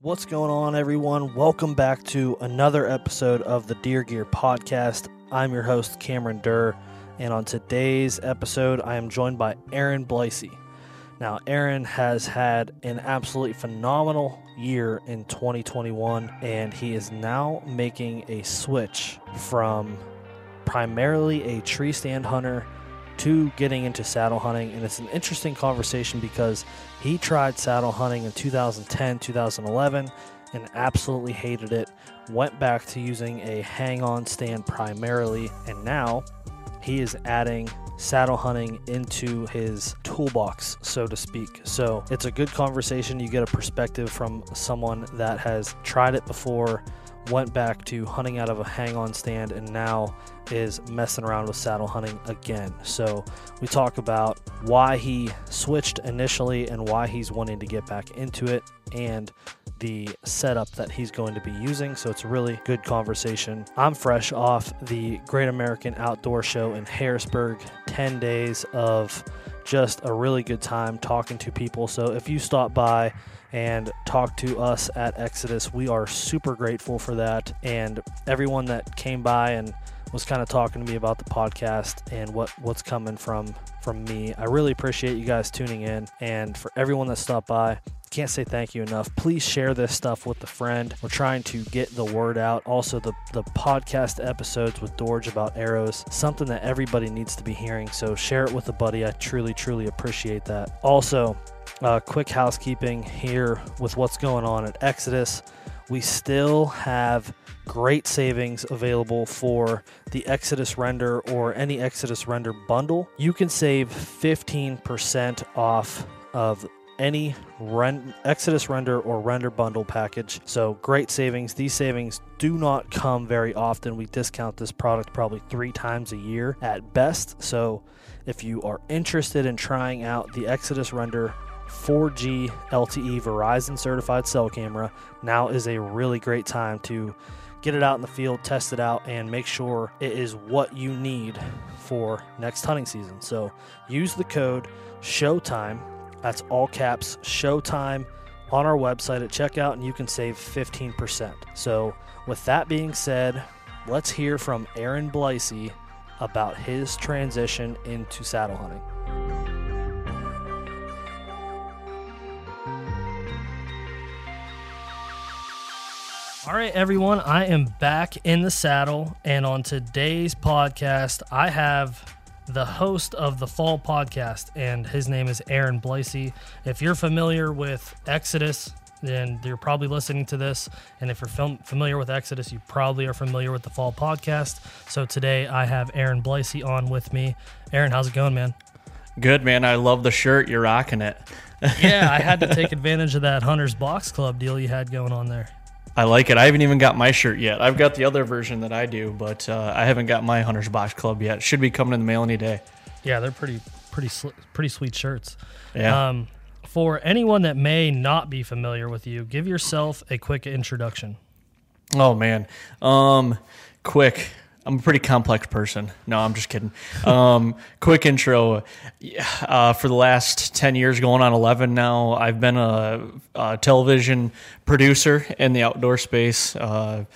What's going on, everyone? Welcome back to another episode of the Deer Gear Podcast. I'm your host, Cameron Durr, and on today's episode, I am joined by Arron Bleise. Now, Arron has had an absolutely phenomenal year in 2021, and he is now making a switch from primarily a tree stand hunter to getting into saddle hunting. And it's an interesting conversation because he tried saddle hunting in 2010, 2011, and absolutely hated it. Went back to using a hang on stand primarily, and now he is adding saddle hunting into his toolbox, so to speak. So it's a good conversation. You get a perspective from someone that has tried it before, went back to hunting out of a hang on stand, and now is messing around with saddle hunting again. So we talk about why he switched initially and why he's wanting to get back into it and the setup that he's going to be using. So it's a really good conversation. I'm fresh off the Great American Outdoor Show in Harrisburg, 10 days of just a really good time talking to people. So if you stop by, and talk to us at Exodus. We are super grateful for that. And everyone that came by and was kind of talking to me about the podcast and what what's coming from from me. I really appreciate you guys tuning in and for everyone that stopped by. Can't say thank you enough. Please share this stuff with a friend. We're trying to get the word out. Also, the, the podcast episodes with Dorge about arrows, something that everybody needs to be hearing. So share it with a buddy. I truly, truly appreciate that. Also, uh, quick housekeeping here with what's going on at Exodus. We still have great savings available for the Exodus Render or any Exodus Render bundle. You can save 15% off of any Exodus Render or Render bundle package. So great savings. These savings do not come very often. We discount this product probably three times a year at best. So if you are interested in trying out the Exodus Render 4G LTE Verizon certified cell camera, now is a really great time to get it out in the field, test it out, and make sure it is what you need for next hunting season. So use the code SHOWTIME, that's all caps, SHOWTIME, on our website at checkout, and you can save 15%. So, with that being said, let's hear from Arron Bleise about his transition into saddle hunting. All right, everyone, I am back in the saddle, and on today's podcast, I have the host of the Fall Podcast, and his name is Arron Bleise. If you're familiar with Exodus, then you're probably listening to this. And if you're fam- familiar with Exodus, you probably are familiar with the Fall Podcast. So today I have Arron Bleise on with me. Arron, how's it going, man? Good, man. I love the shirt. You're rocking it. yeah, I had to take advantage of that Hunter's Box Club deal you had going on there. I like it. I haven't even got my shirt yet. I've got the other version that I do, but uh, I haven't got my Hunter's Box Club yet. Should be coming in the mail any day. Yeah, they're pretty, pretty, sl- pretty sweet shirts. Yeah. Um, for anyone that may not be familiar with you, give yourself a quick introduction. Oh man. Um, quick. I'm a pretty complex person. No, I'm just kidding. Um, quick intro. Uh, for the last 10 years, going on 11 now, I've been a, a television producer in the outdoor space. Uh,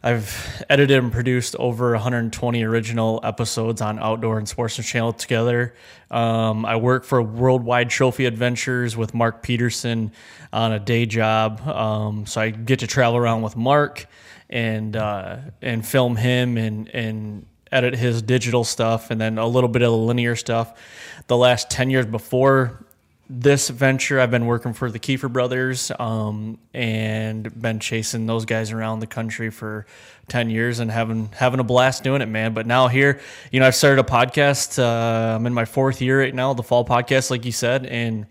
I've edited and produced over 120 original episodes on Outdoor and Sportsman Channel together. Um, I work for Worldwide Trophy Adventures with Mark Peterson on a day job. Um, so I get to travel around with Mark and uh, and film him and and edit his digital stuff and then a little bit of the linear stuff. The last 10 years before this venture, I've been working for the Kiefer brothers um, and been chasing those guys around the country for ten years and having having a blast doing it, man. But now here, you know, I've started a podcast. Uh, I'm in my fourth year right now, the Fall Podcast, like you said, and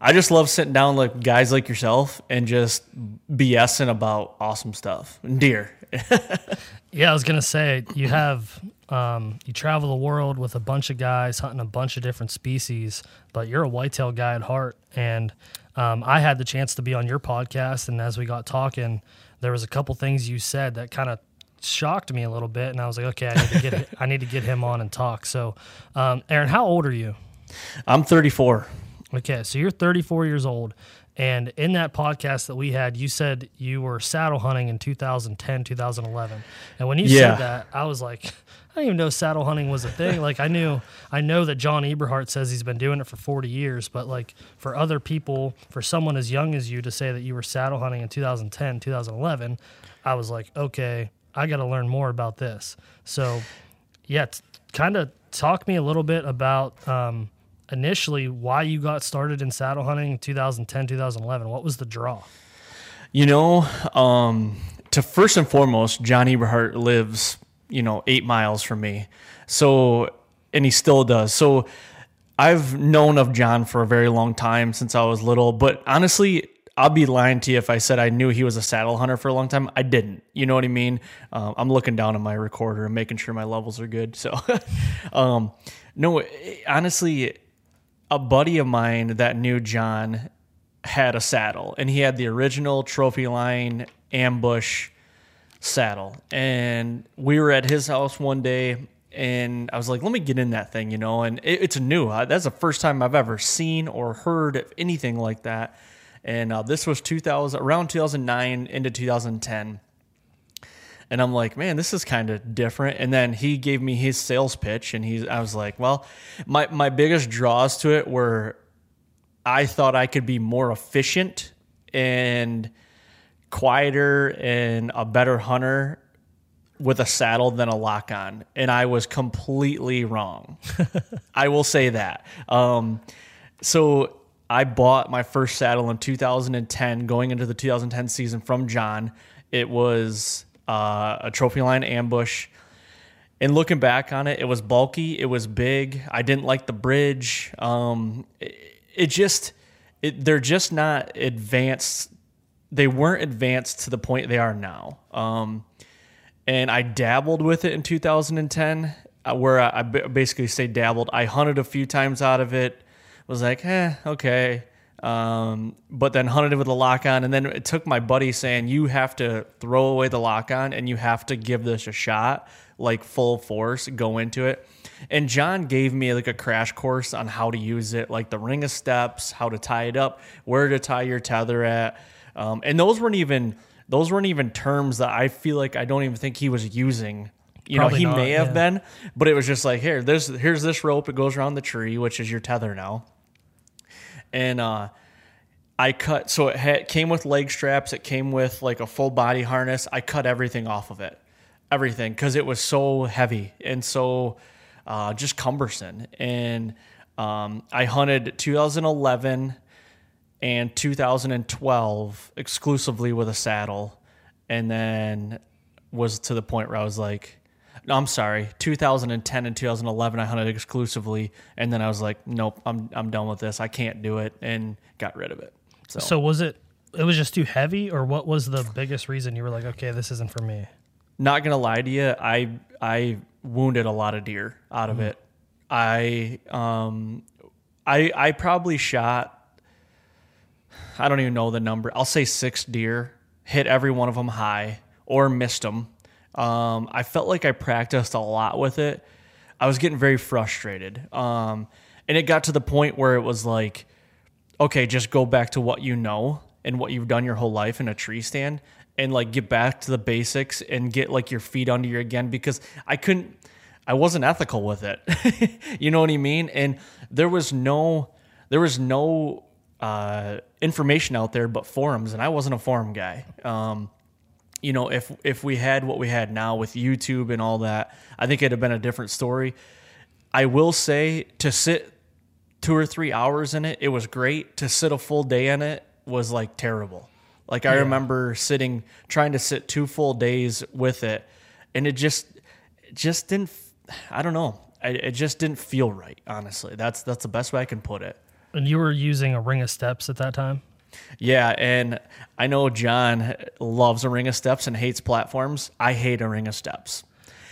I just love sitting down like guys like yourself and just BSing about awesome stuff deer. yeah, I was gonna say you have um, you travel the world with a bunch of guys hunting a bunch of different species, but you're a whitetail guy at heart. And um, I had the chance to be on your podcast, and as we got talking, there was a couple things you said that kind of shocked me a little bit, and I was like, okay, I need to get I need to get him on and talk. So, um, Arron, how old are you? I'm 34. Okay, so you're 34 years old, And in that podcast that we had, you said you were saddle hunting in 2010, 2011. And when you Yeah. said that, I was like, I didn't even know saddle hunting was a thing. Like I knew, I know that John Eberhart says he's been doing it for 40 years, but like for other people, for someone as young as you to say that you were saddle hunting in 2010, 2011, I was like, okay, I got to learn more about this. So, yeah, t- kind of talk me a little bit about um, initially why you got started in saddle hunting in 2010, 2011. What was the draw? You know, um, to first and foremost, John Eberhart lives, you know, eight miles from me. So, and he still does. So, I've known of John for a very long time since I was little. But honestly, I'll be lying to you if I said I knew he was a saddle hunter for a long time. I didn't. You know what I mean? Um, I'm looking down at my recorder and making sure my levels are good. So, um, no, honestly, a buddy of mine that knew John had a saddle and he had the original trophy line ambush saddle and we were at his house one day and I was like, let me get in that thing, you know, and it, it's new. That's the first time I've ever seen or heard of anything like that. And uh, this was 2000, around 2009 into 2010. And I'm like, man, this is kind of different. And then he gave me his sales pitch, and he's, I was like, well, my my biggest draws to it were, I thought I could be more efficient and quieter and a better hunter with a saddle than a lock on. And I was completely wrong. I will say that. Um, so I bought my first saddle in 2010, going into the 2010 season from John. It was uh, a trophy line ambush. And looking back on it, it was bulky. It was big. I didn't like the bridge. Um, it, it just, it, they're just not advanced. They weren't advanced to the point they are now. Um, and I dabbled with it in 2010, uh, where I, I basically say dabbled. I hunted a few times out of it, was like, eh, okay. Um, but then hunted it with a lock on, and then it took my buddy saying, you have to throw away the lock on and you have to give this a shot, like full force, go into it. And John gave me like a crash course on how to use it, like the ring of steps, how to tie it up, where to tie your tether at. Um, and those weren't even those weren't even terms that I feel like I don't even think he was using. You Probably know, he not, may have yeah. been, but it was just like here, there's here's this rope. It goes around the tree, which is your tether now. And uh, I cut so it had, came with leg straps. It came with like a full body harness. I cut everything off of it, everything because it was so heavy and so uh, just cumbersome. And um, I hunted 2011 and 2012 exclusively with a saddle, and then was to the point where I was like, no, I'm sorry, 2010 and 2011 I hunted exclusively, and then I was like, nope, I'm I'm done with this. I can't do it, and got rid of it. So, So was it? It was just too heavy, or what was the biggest reason you were like, okay, this isn't for me? not gonna lie to you, I I wounded a lot of deer out of it. I um I I probably shot I don't even know the number. I'll say six deer, hit every one of them high or missed them. Um, I felt like I practiced a lot with it. I was getting very frustrated. Um, and it got to the point where it was like, okay, just go back to what you know and what you've done your whole life in a tree stand and like get back to the basics and get like your feet under you again because I couldn't I wasn't ethical with it. you know what I mean? And there was no there was no uh, information out there but forums and I wasn't a forum guy. Um, you know, if if we had what we had now with YouTube and all that, I think it'd have been a different story. I will say to sit two or three hours in it, it was great. To sit a full day in it was like terrible. Like I remember sitting trying to sit two full days with it, and it just it just didn't. I don't know. I, it just didn't feel right. Honestly, that's that's the best way I can put it. And you were using a ring of steps at that time. Yeah, and I know John loves a ring of steps and hates platforms. I hate a ring of steps.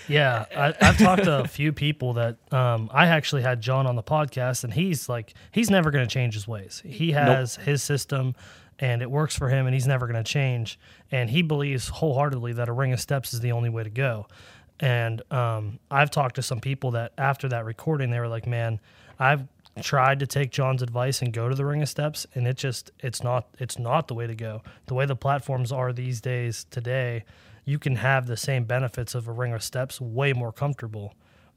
Yeah, I, I've talked to a few people that um, I actually had John on the podcast, and he's like, he's never going to change his ways. He has his system, and it works for him, and he's never going to change. And he believes wholeheartedly that a ring of steps is the only way to go. And um, I've talked to some people that after that recording, they were like, man, I've tried to take John's advice and go to the ring of steps, and it just it's not it's not the way to go. The way the platforms are these days today, you can have the same benefits of a ring of steps way more comfortable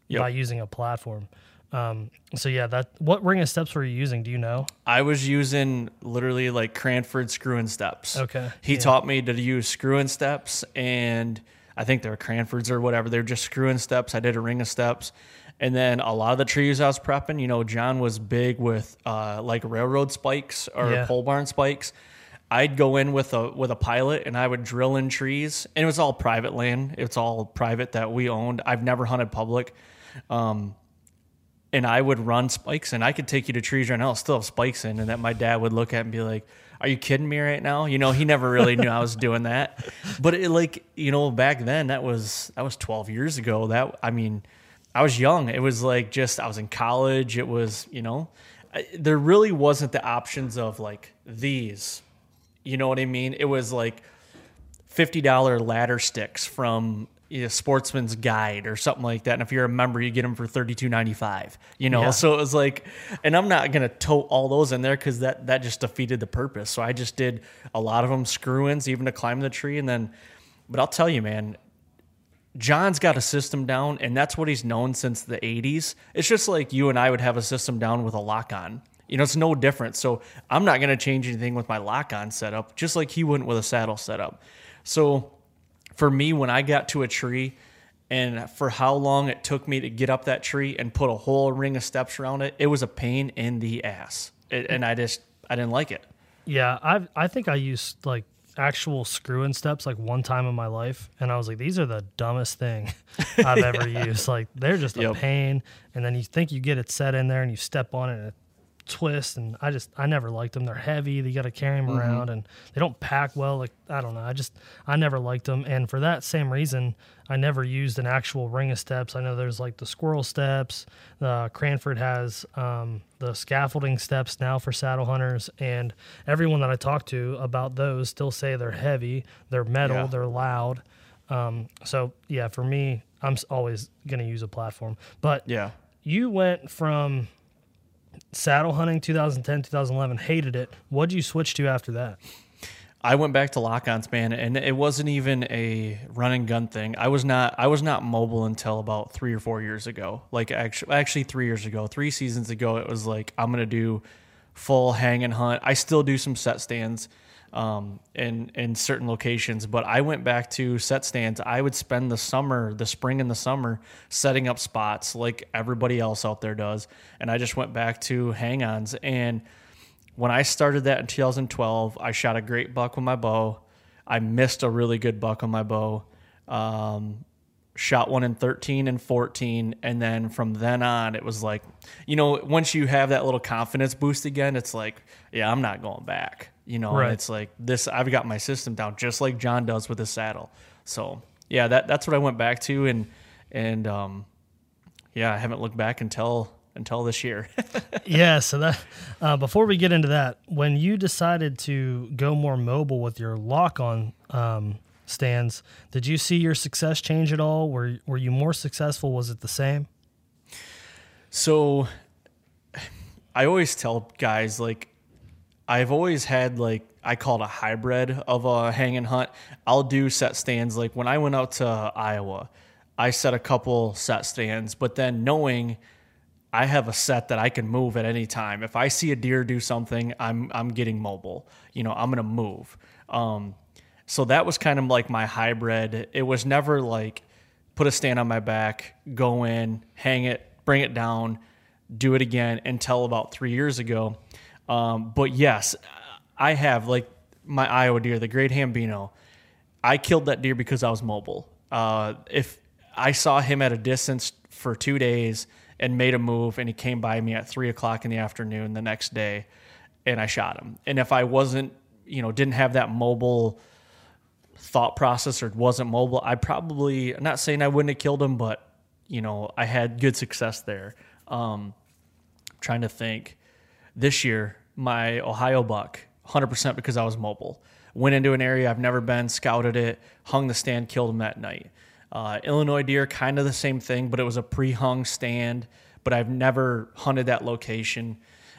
Yep. by using a platform. Um, so yeah, that what ring of steps were you using? Do you know? I was using literally like Cranford screw and steps. Okay, He yeah. taught me to use screw and steps, and I think they were Cranfords or whatever. They're just screw and steps. I did a ring of steps. And then a lot of the trees I was prepping, you know, John was big with uh, like railroad spikes or Yeah. pole barn spikes. I'd go in with a with a pilot and I would drill in trees, and it was all private land. It's all private that we owned. I've never hunted public. Um, and I would run spikes and I could take you to trees right now, still have spikes in, and that my dad would look at and be like, Are you kidding me right now? You know, he never really knew I was doing that. But it like, you know, back then that was that was twelve years ago. That I mean, I was young. It was like just I was in college. It was, you know, I, there really wasn't the options of like these. You know what I mean? It was like fifty dollar ladder sticks from you know, Sportsman's Guide or something like that. And if you're a member, you get them for thirty two ninety five. You know, Yeah. so it was like, and I'm not gonna tote all those in there because that that just defeated the purpose. So I just did a lot of them screw ins, even to climb the tree, and then. But I'll tell you, man, John's got a system down, and that's what he's known since the 80s. It's just like you and I would have a system down with a lock on. You know, it's no different. So I'm not going to change anything with my lock on setup, just like he wouldn't with a saddle setup. So for me, when I got to a tree, and for how long it took me to get up that tree and put a whole ring of steps around it, it was a pain in the ass. It, and I just, I didn't like it. Yeah, I I think I used like actual screw and steps like one time in my life, and I was like, these are the dumbest thing I've ever used. Like they're just a pain, and then you think you get it set in there, and you step on it, and it twists, and I just I never liked them. They're heavy. You got to carry them mm-hmm. around, and they don't pack well. Like I don't know. I just I never liked them, and for that same reason, I never used an actual ring of steps. I know there's like the squirrel steps. Uh, Cranford has um, the scaffolding steps now for saddle hunters, and everyone that I talk to about those still say they're heavy, they're metal, Yeah. they're loud. Um, so yeah, for me, I'm always gonna use a platform. But Yeah. you went from saddle hunting 2010 2011 hated it what'd you switch to after that I went back to lock-ons, man, and it wasn't even a run and gun thing. I was not I was not mobile until about three or four years ago. Like actually, actually three years ago, three seasons ago, it was like I'm gonna do full hang and hunt. I still do some set stands um, in in certain locations, but I went back to set stands. I would spend the summer, the spring and the summer, setting up spots like everybody else out there does, and I just went back to hang-ons and when I started that in 2012, I shot a great buck with my bow. I missed a really good buck on my bow. Um, shot one in 13 and 14. And then from then on, it was like, you know, once you have that little confidence boost again, it's like, yeah, I'm not going back. You know, Right. and it's like this, I've got my system down just like John does with his saddle. So yeah, that, that's what I went back to. And, and, um, yeah, I haven't looked back until, until this year. yeah so that uh, before we get into that when you decided to go more mobile with your lock on um, stands did you see your success change at all were, were you more successful was it the same So I always tell guys like I've always had like I call it a hybrid of a hang and hunt. I'll do set stands like when I went out to Iowa, I set a couple set stands, but then knowing I have a set that I can move at any time. If I see a deer do something, I'm I'm getting mobile. You know, I'm gonna move. Um, so that was kind of like my hybrid. It was never like put a stand on my back, go in, hang it, bring it down, do it again until about three years ago. Um, but yes, I have like my Iowa deer, the Great Hambino. I killed that deer because I was mobile. Uh, if I saw him at a distance for two days and made a move, and he came by me at three o'clock in the afternoon the next day, and I shot him. And if I wasn't, you know, didn't have that mobile thought process or wasn't mobile, I probably I'm not saying I wouldn't have killed him, but you know, I had good success there. Um, trying to think. This year, my Ohio buck, 100% because I was mobile. Went into an area I've never been, scouted it, hung the stand, killed him that night. Uh, Illinois deer, kind of the same thing, but it was a pre-hung stand. but I've never hunted that location.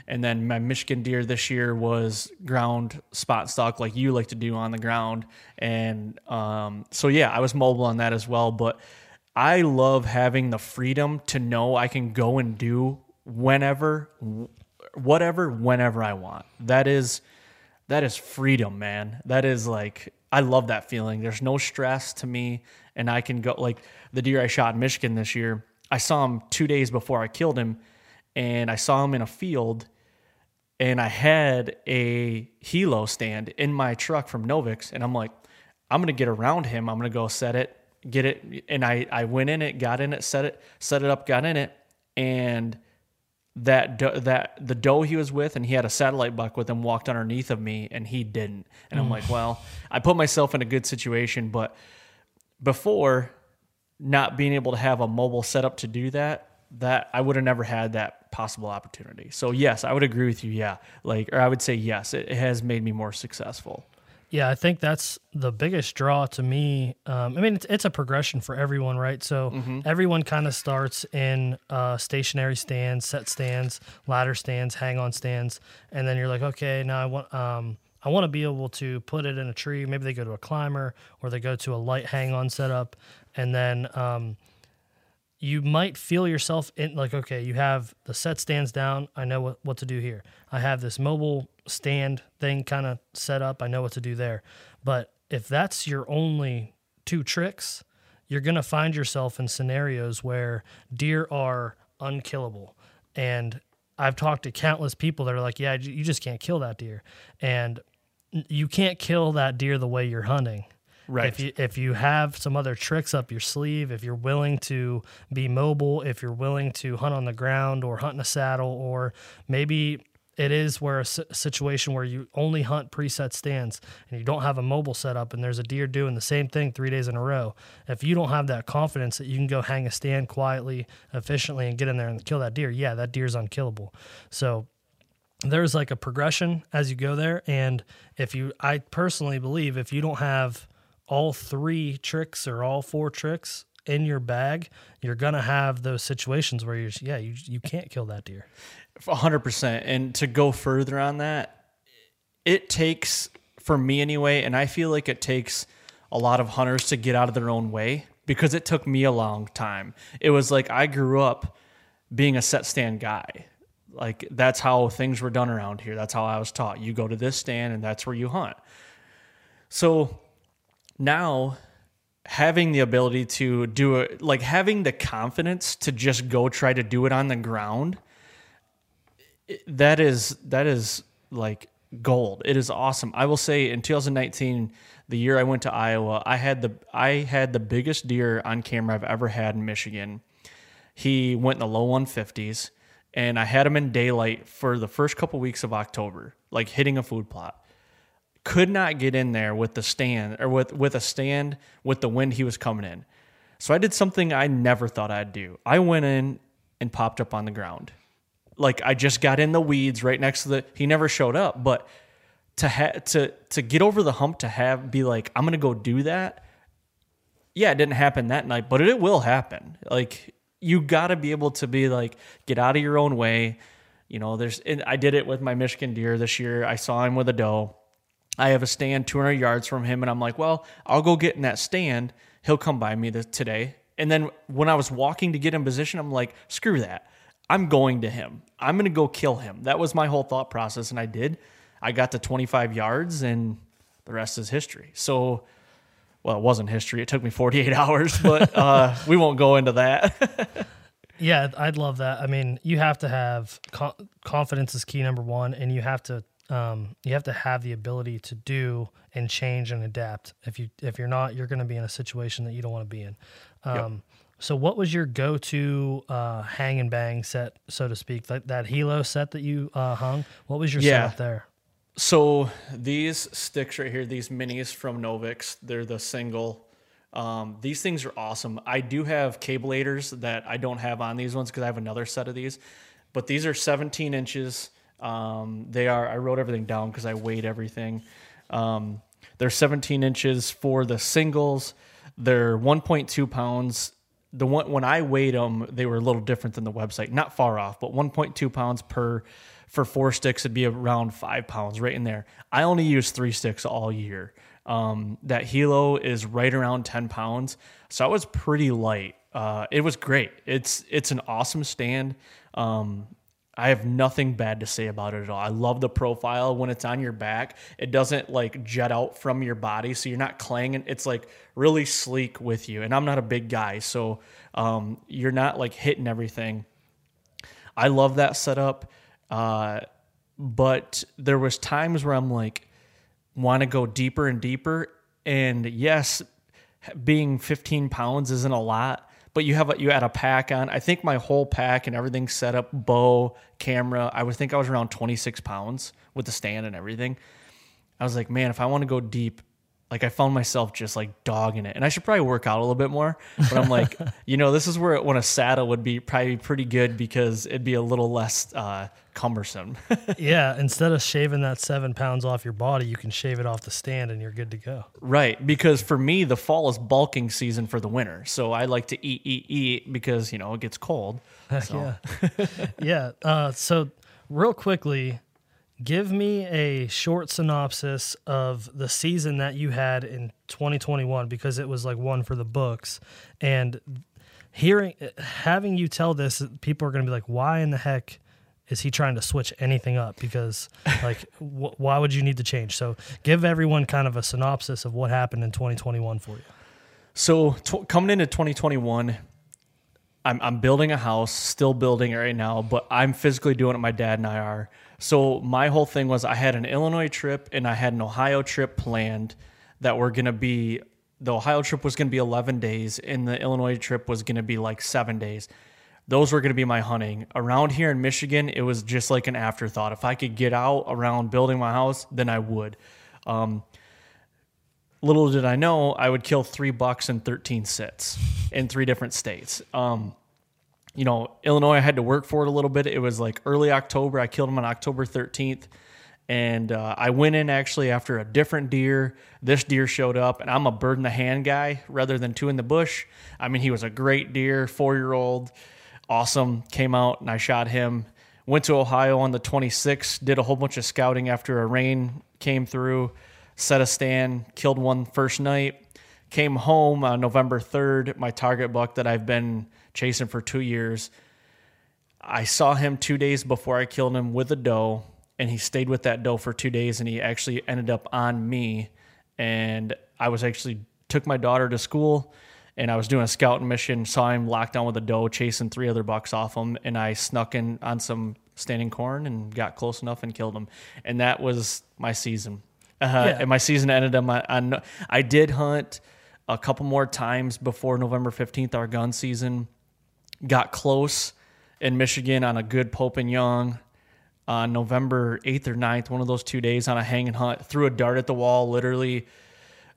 And then my Michigan deer this year was ground spot stock like you like to do on the ground. And um, so, yeah, I was mobile on that as well. But I love having the freedom to know I can go and do whenever, whatever, whenever I want. That is, that is freedom, man. That is like, I love that feeling. There's no stress to me. And I can go, like the deer I shot in Michigan this year, I saw him two days before I killed him. And I saw him in a field and I had a Hilo stand in my truck from Novix, and I'm like, I'm gonna get around him. I'm gonna go set it, get it, and I I went in it, got in it, set it, set it up, got in it, and that that the doe he was with, and he had a satellite buck with him, walked underneath of me, and he didn't, and I'm mm. like, well, I put myself in a good situation, but before not being able to have a mobile setup to do that, that I would have never had that possible opportunity. So yes, I would agree with you. Yeah, like or I would say yes, it, it has made me more successful. Yeah, I think that's the biggest draw to me. Um, I mean, it's, it's, a progression for everyone, right? So mm-hmm. everyone kind of starts in uh, stationary stands, set stands, ladder stands, hang on stands, and then you're like, okay, now I want. Um, I want to be able to put it in a tree. Maybe they go to a climber or they go to a light hang on setup. And then um, you might feel yourself in like okay you have the set stands down i know what, what to do here i have this mobile stand thing kind of set up i know what to do there but if that's your only two tricks you're going to find yourself in scenarios where deer are unkillable and i've talked to countless people that are like yeah you just can't kill that deer and you can't kill that deer the way you're hunting Right. If you if you have some other tricks up your sleeve, if you're willing to be mobile, if you're willing to hunt on the ground or hunt in a saddle, or maybe it is where a situation where you only hunt preset stands and you don't have a mobile setup and there's a deer doing the same thing three days in a row. If you don't have that confidence that you can go hang a stand quietly, efficiently, and get in there and kill that deer, yeah, that deer's unkillable. So there's like a progression as you go there. And if you, I personally believe if you don't have all three tricks or all four tricks in your bag, you're gonna have those situations where you're yeah you you can't kill that deer. hundred percent. And to go further on that, it takes for me anyway, and I feel like it takes a lot of hunters to get out of their own way because it took me a long time. It was like I grew up being a set stand guy. Like that's how things were done around here. That's how I was taught. You go to this stand and that's where you hunt. So now having the ability to do it like having the confidence to just go try to do it on the ground that is that is like gold it is awesome i will say in 2019 the year i went to iowa i had the i had the biggest deer on camera i've ever had in michigan he went in the low 150s and i had him in daylight for the first couple weeks of october like hitting a food plot could not get in there with the stand or with with a stand with the wind he was coming in. So I did something I never thought I'd do. I went in and popped up on the ground. Like I just got in the weeds right next to the he never showed up, but to have to to get over the hump to have be like I'm going to go do that. Yeah, it didn't happen that night, but it will happen. Like you got to be able to be like get out of your own way. You know, there's I did it with my Michigan deer this year. I saw him with a doe I have a stand 200 yards from him, and I'm like, well, I'll go get in that stand. He'll come by me today. And then when I was walking to get in position, I'm like, screw that. I'm going to him. I'm going to go kill him. That was my whole thought process, and I did. I got to 25 yards, and the rest is history. So, well, it wasn't history. It took me 48 hours, but uh, we won't go into that. yeah, I'd love that. I mean, you have to have confidence is key number one, and you have to um, you have to have the ability to do and change and adapt. If you if you're not, you're going to be in a situation that you don't want to be in. Um, yep. So, what was your go-to uh, hang and bang set, so to speak, like that Hilo set that you uh, hung? What was your yeah. setup there? So these sticks right here, these minis from Novix, they're the single. Um, these things are awesome. I do have cabelators that I don't have on these ones because I have another set of these, but these are 17 inches. Um, they are. I wrote everything down because I weighed everything. Um, they're 17 inches for the singles. They're 1.2 pounds the one when I weighed them, they were a little different than the website. Not far off, but 1.2 pounds per for four sticks. It'd be around five pounds, right in there. I only use three sticks all year. Um, that Hilo is right around 10 pounds, so I was pretty light. Uh, it was great. It's it's an awesome stand. Um, I have nothing bad to say about it at all. I love the profile when it's on your back. It doesn't like jet out from your body, so you're not clanging. It's like really sleek with you. And I'm not a big guy, so um, you're not like hitting everything. I love that setup, uh, but there was times where I'm like, want to go deeper and deeper. And yes, being 15 pounds isn't a lot, but you have a, you add a pack on. I think my whole pack and everything set up, bow, camera. I would think I was around 26 pounds with the stand and everything. I was like, man, if I want to go deep, like I found myself just like dogging it, and I should probably work out a little bit more. But I'm like, you know, this is where when a saddle would be probably pretty good because it'd be a little less uh, cumbersome. yeah, instead of shaving that seven pounds off your body, you can shave it off the stand, and you're good to go. Right, because for me, the fall is bulking season for the winter, so I like to eat, eat, eat because you know it gets cold. So. yeah, yeah. Uh, so real quickly, give me a short synopsis of the season that you had in 2021 because it was like one for the books and hearing having you tell this people are going to be like why in the heck is he trying to switch anything up? Because like wh- why would you need to change? So give everyone kind of a synopsis of what happened in 2021 for you. So coming into 2021 I'm, I'm building a house still building it right now but i'm physically doing it my dad and i are. So my whole thing was I had an Illinois trip and I had an Ohio trip planned that were going to be the Ohio trip was going to be 11 days and the Illinois trip was going to be like 7 days. Those were going to be my hunting. Around here in Michigan, it was just like an afterthought. If I could get out around building my house, then I would. Um, little did I know, I would kill three bucks in 13 sits in three different states. Um, you know, Illinois, I had to work for it a little bit. It was like early October. I killed him on October 13th. And uh, I went in actually after a different deer. This deer showed up, and I'm a bird in the hand guy rather than two in the bush. I mean, he was a great deer, four year old, awesome. Came out and I shot him. Went to Ohio on the 26th, did a whole bunch of scouting after a rain came through, set a stand, killed one first night. Came home on November 3rd, my target buck that I've been chasing for two years. I saw him two days before I killed him with a doe, and he stayed with that doe for two days, and he actually ended up on me. And I was actually took my daughter to school, and I was doing a scouting mission. Saw him locked down with a doe, chasing three other bucks off him, and I snuck in on some standing corn and got close enough and killed him. And that was my season. Uh, yeah. And my season ended on, my, on I did hunt a couple more times before November 15th, our gun season got close in Michigan on a good Pope and Young on November 8th or 9th, one of those two days on a hanging hunt, threw a dart at the wall, literally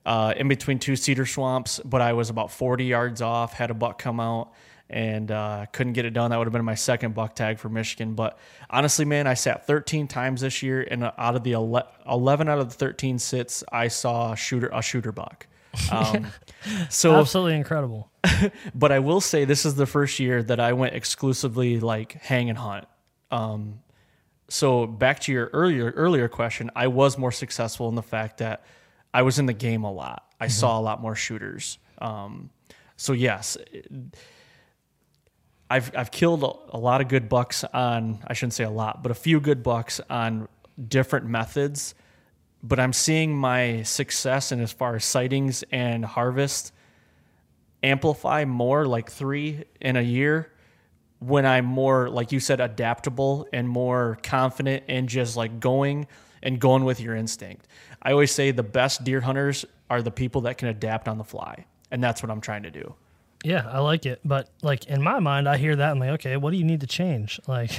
uh, in between two cedar swamps, but I was about 40 yards off, had a buck come out and uh, couldn't get it done. That would have been my second buck tag for Michigan. But honestly, man, I sat 13 times this year, and out of the 11 out of the 13 sits, I saw a shooter a shooter buck. Um, so absolutely incredible. but I will say this is the first year that I went exclusively like hang and hunt. Um, so back to your earlier earlier question, I was more successful in the fact that I was in the game a lot. I mm-hmm. saw a lot more shooters. Um, so yes, I've I've killed a, a lot of good bucks on I shouldn't say a lot, but a few good bucks on different methods but I'm seeing my success in as far as sightings and harvest amplify more like three in a year when I'm more, like you said, adaptable and more confident and just like going and going with your instinct. I always say the best deer hunters are the people that can adapt on the fly. And that's what I'm trying to do. Yeah, I like it. But like in my mind, I hear that I'm like, okay, what do you need to change? Like,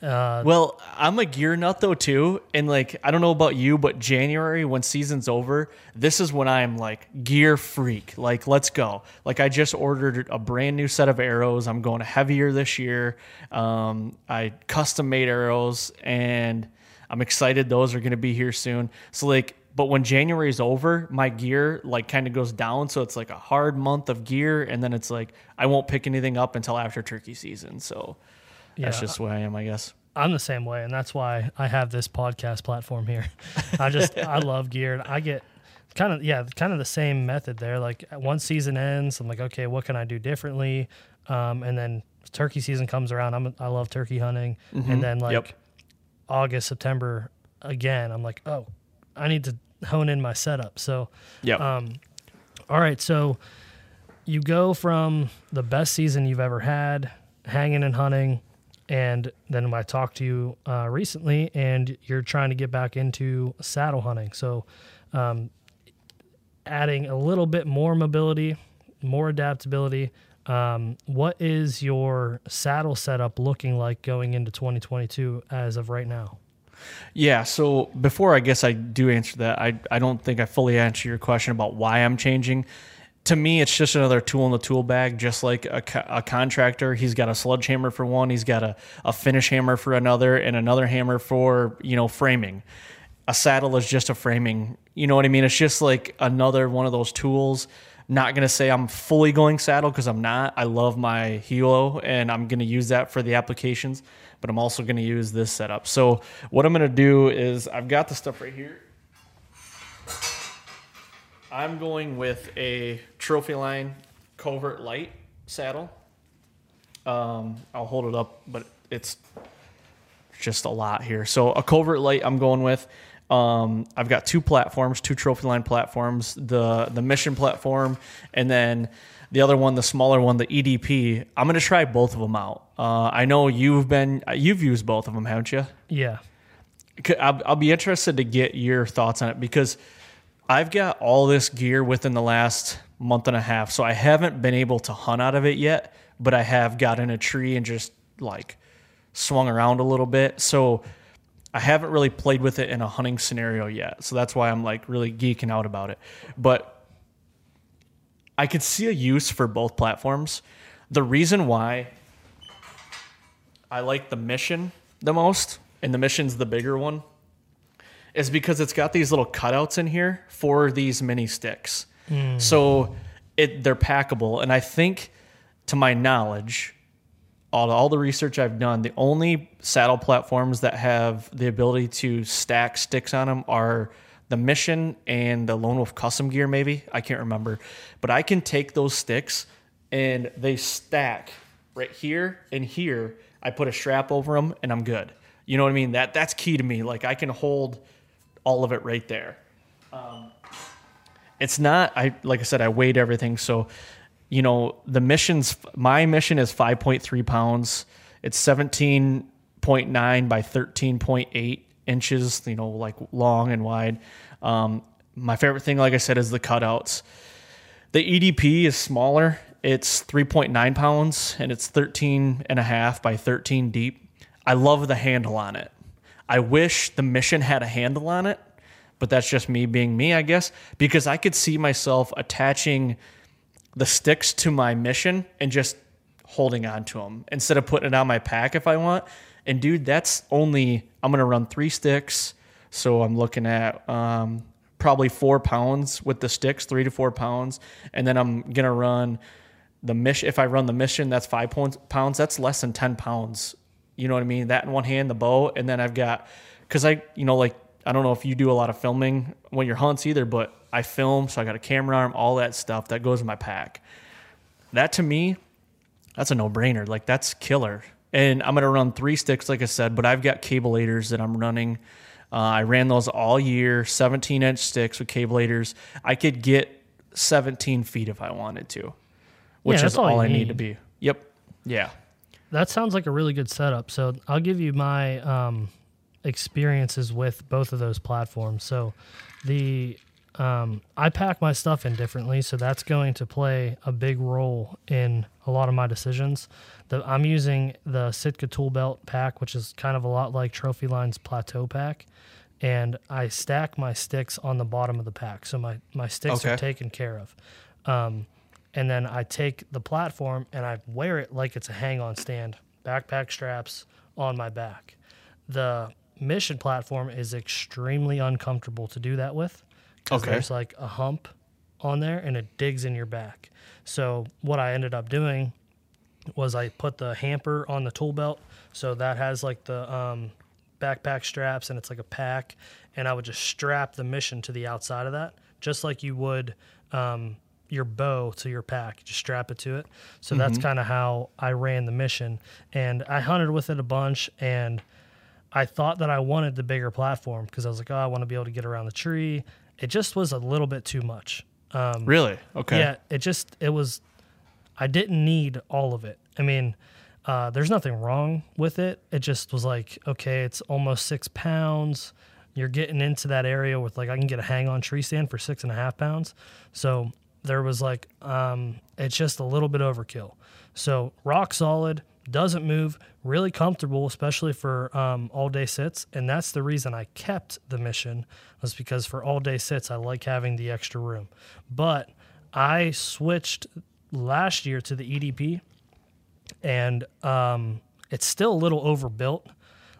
uh, well, I'm a gear nut though too, and like I don't know about you, but January when season's over, this is when I'm like gear freak. Like let's go. Like I just ordered a brand new set of arrows. I'm going heavier this year. Um, I custom made arrows, and I'm excited. Those are going to be here soon. So like But when January is over, my gear like kind of goes down. So it's like a hard month of gear. And then it's like I won't pick anything up until after turkey season. So that's Yeah. just the way I am, I guess. I'm the same way, and that's why I have this podcast platform here. I just I love gear, and I get kind of yeah, kind of the same method there. Like once season ends, I'm like, okay, what can I do differently? Um, and then turkey season comes around. I'm I love turkey hunting, and then like Yep. August, September again, I'm like, oh, I need to hone in my setup. So Yeah. um, all right, so you go from the best season you've ever had, hanging and hunting, and then I talked to you uh, recently, and you're trying to get back into saddle hunting. So, um, adding a little bit more mobility, more adaptability. Um, what is your saddle setup looking like going into 2022 as of right now? Yeah. So before I guess I do answer that, I, I don't think I fully answer your question about why I'm changing. To me, it's just another tool in the tool bag, just like a, a contractor. He's got a sledgehammer for one, he's got a, a finish hammer for another, and another hammer for, you know, framing. A saddle is just a framing. You know what I mean? It's just like another one of those tools. Not to say I'm fully going saddle because I'm not. I love my Hilo and I'm to use that for the applications, but I'm also to use this setup. So, what I'm to do is I've got the stuff right here. I'm going with a Trophy Line Covert Light saddle. Um, I'll hold it up, but it's just a lot here. So a covert light I'm going with. Um, I've got two platforms, two trophy line platforms, the the mission platform, and then the other one, the smaller one, the EDP. I'm gonna try both of them out. Uh, I know you've been you've used both of them, haven't you? Yeah. I'll, I'll be interested to get your thoughts on it because I've got all this gear within the last month and a half, so I haven't been able to hunt out of it yet. But I have got in a tree and just like swung around a little bit. So I haven't really played with it in a hunting scenario yet. So that's why I'm like really geeking out about it. But I could see a use for both platforms. The reason why I like the mission the most, and the mission's the bigger one, is because it's got these little cutouts in here for these mini sticks. Hmm. So it they're packable, and I think, to my knowledge, all, all the research I've done, the only saddle platforms that have the ability to stack sticks on them are the Mission and the Lone Wolf Custom Gear, maybe. I can't remember. But I can take those sticks and they stack right here and here. I put a strap over them and I'm good. You know what I mean? That That's key to me. Like I can hold all of it right there um, it's not i like i said i weighed everything so you know the missions my mission is 5.3 pounds. It's 17.9 by 13.8 inches you know like long and wide. Um, my favorite thing like i said is the cutouts. The edp is smaller. It's 3.9 pounds and it's 13 and a half by 13 deep. I love the handle on it. I wish the mission had a handle on it but that's just me being me, I guess, because I could see myself attaching the sticks to my mission and just holding on to them instead of putting it on my pack if I want. And dude, that's only I'm gonna run three sticks, so I'm looking at um, probably four pounds with the sticks, three to four pounds, and then I'm gonna run the mission. If I run the mission, that's five pounds. That's less than ten pounds. You know what I mean? That in one hand, the bow, and then I've got because I, you know, like I don't know if you do a lot of filming when you're hunts either, but I film, so I got a camera arm, all that stuff that goes in my pack. That to me, that's a no brainer. Like that's killer. And I'm gonna run three sticks, like I said, but I've got cabelators that I'm running. Uh, I ran those all year, 17 inch sticks with cabelators. I could get 17 feet if I wanted to, which Yeah, is all all, I need need. to be. Yep. Yeah. That sounds like a really good setup. So I'll give you my um, experiences with both of those platforms. So the um, I pack my stuff in differently, so that's going to play a big role in a lot of my decisions. The, I'm using the Sitka Tool Belt pack, which is kind of a lot like Trophy Line's Plateau pack, and I stack my sticks on the bottom of the pack, so my my sticks are taken care of. Um, and then I take the platform and I wear it like it's a hang-on stand, backpack straps on my back. The mission platform is extremely uncomfortable to do that with. Because Okay. there's like a hump on there and it digs in your back. So what I ended up doing was I put the hamper on the tool belt, so that has like the um, backpack straps and it's like a pack, and I would just strap the mission to the outside of that, just like you would um, your bow to your pack. Just strap it to it. So that's kind of how I ran the mission, and I hunted with it a bunch, and I thought that I wanted the bigger platform because I was like, oh, I want to be able to get around the tree. It just was a little bit too much. Um, Really? Okay. yeah, it just it was. I didn't need all of it. I mean, uh, there's nothing wrong with it. It just was like, okay, it's almost six pounds. You're getting into that area with like I can get a hang on tree stand for six and a half pounds. So there was like, um, it's just a little bit overkill. So rock solid, doesn't move, really comfortable, especially for um, all day sits. And that's the reason I kept the mission was because for all day sits, I like having the extra room. But I switched last year to the EDP, and um, it's still a little overbuilt.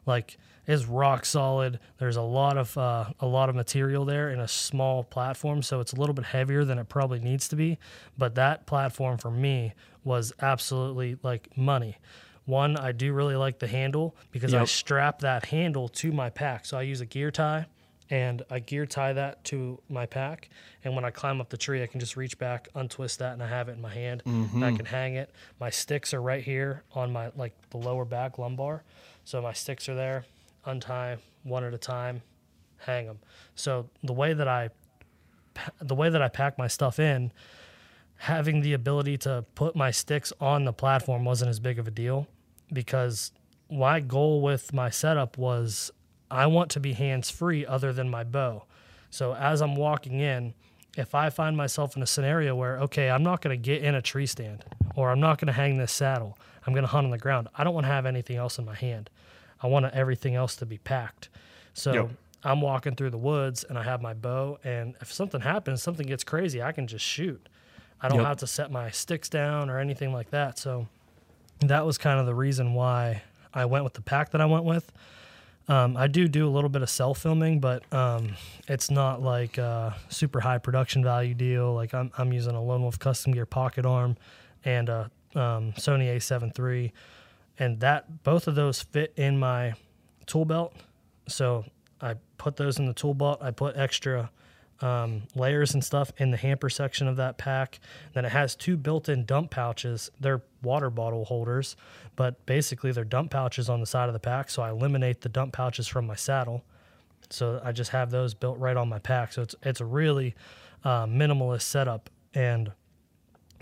Like it's rock solid. There's a lot of uh, a lot of material there in a small platform, so it's a little bit heavier than it probably needs to be. But that platform for me was absolutely like money. One, I do really like the handle because I strap that handle to my pack. So I use a gear tie and I gear tie that to my pack. And when I climb up the tree, I can just reach back, untwist that, and I have it in my hand. And I mm-hmm. can hang it. My sticks are right here on my like the lower back lumbar. So my sticks are there. Untie one at a time, hang them. So the way that I the way that I pack my stuff in, having the ability to put my sticks on the platform wasn't as big of a deal because my goal with my setup was I want to be hands free other than my bow. So as I'm walking in, if I find myself in a scenario where, okay, I'm not going to get in a tree stand or I'm not going to hang this saddle, I'm going to hunt on the ground, I don't want to have anything else in my hand. I want everything else to be packed. So Yep. I'm walking through the woods and I have my bow, and if something happens, something gets crazy, I can just shoot. I don't Yep. have to set my sticks down or anything like that. So that was kind of the reason why I went with the pack that I went with. Um, I do do a little bit of self filming, but um, it's not like a super high production value deal. Like I'm, I'm using a Lone Wolf Custom Gear pocket arm and a um, Sony A7 III, and that both of those fit in my tool belt. So I put those in the tool belt. I put extra um, layers and stuff in the hamper section of that pack. Then it has two built-in dump pouches. They're water bottle holders, but basically they're dump pouches on the side of the pack. So I eliminate the dump pouches from my saddle. So I just have those built right on my pack. So it's it's a really uh, minimalist setup, and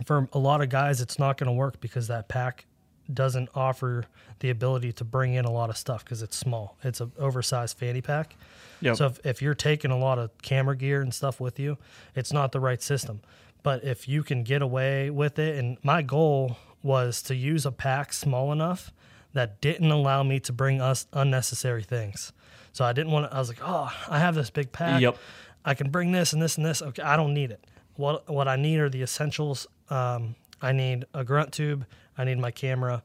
for a lot of guys, it's not going to work because that pack doesn't offer the ability to bring in a lot of stuff because it's small. It's an oversized fanny pack. Yep. So if, if you're taking a lot of camera gear and stuff with you, it's not the right system. But if you can get away with it, and my goal was to use a pack small enough that didn't allow me to bring us unnecessary things. So I didn't want to. I was like, oh, I have this big pack. Yep. I can bring this and this and this. Okay, I don't need it. What what I need are the essentials. Um, I need a grunt tube. I need my camera,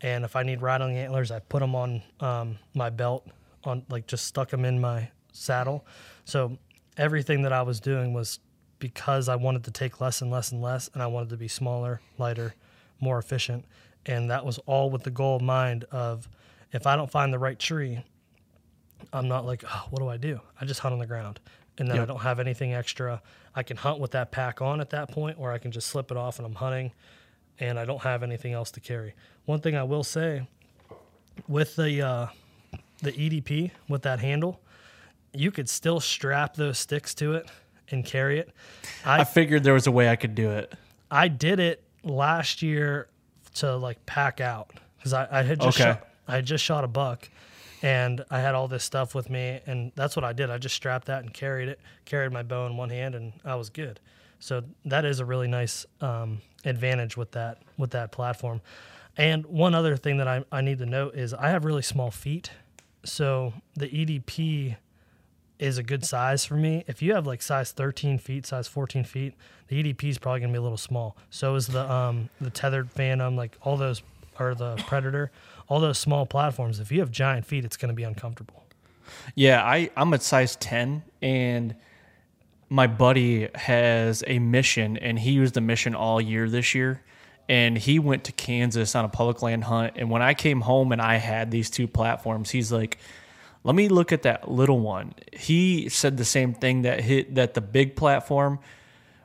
and if I need rattling antlers, I put them on um, my belt, on like just stuck them in my saddle. So everything that I was doing was because I wanted to take less and less and less, and I wanted to be smaller, lighter, more efficient, and that was all with the goal in mind of if I don't find the right tree, I'm not like, oh, what do I do? I just hunt on the ground. And then I don't have anything extra. I can hunt with that pack on at that point, or I can just slip it off and I'm hunting and I don't have anything else to carry. One thing I will say with the uh, the EDP with that handle, you could still strap those sticks to it and carry it. I I figured there was a way I could do it. I did it last year to like pack out because I, I had just Okay. shot, I had just shot a buck and I had all this stuff with me and that's what I did. I just strapped that and carried it, carried my bow in one hand and I was good. So that is a really nice um, advantage with that with that platform. And one other thing that I, I need to note is I have really small feet. So the EDP is a good size for me. If you have like size 13 feet, size 14 feet, the EDP is probably gonna be a little small. So is the um the tethered Phantom, like all those, or the Predator, all those small platforms. If you have giant feet, it's gonna be uncomfortable. Yeah, I I'm at size ten, and my buddy has a mission, and he used the mission all year this year. And he went to Kansas on a public land hunt. And when I came home and I had these two platforms, he's like, "Let me look at that little one." He said the same thing that hit that the big platform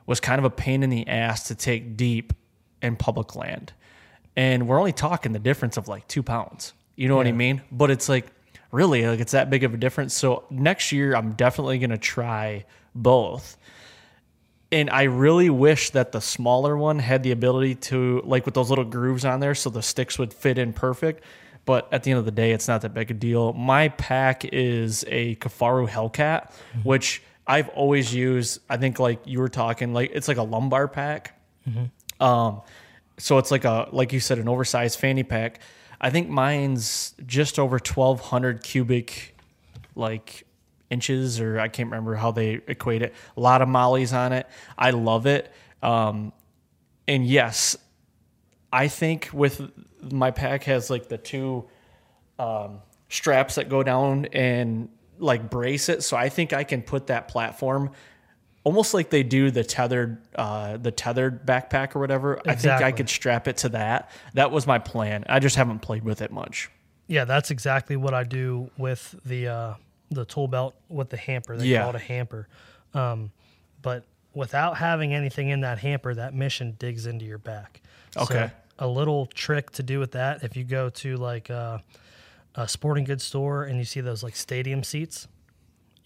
was kind of a pain in the ass to take deep in public land. And we're only talking the difference of like two pounds. You know what I mean? But it's like really like it's that big of a difference. So next year I'm definitely gonna try both. And I really wish that the smaller one had the ability to like with those little grooves on there so the sticks would fit in perfect. But at the end of the day, it's not that big a deal. My pack is a Kifaru Hellcat, which I've always used. I think like you were talking, like it's like a lumbar pack. Um, so it's like a like you said, an oversized fanny pack. I think mine's just over twelve hundred cubic, like inches, or I can't remember how they equate it. A lot of mollies on it. I love it. Um, and yes, I think with my pack has like the two um, straps that go down and like brace it. So I think I can put that platform almost like they do the tethered uh, the tethered backpack or whatever. I think I could strap it to that. That was my plan. I just haven't played with it much. Yeah, that's exactly what I do with the uh, the tool belt with the hamper. They Yeah. call it a hamper. Um, but without having anything in that hamper, that mission digs into your back. Okay. a little trick to do with that, if you go to like uh, a sporting goods store and you see those like stadium seats,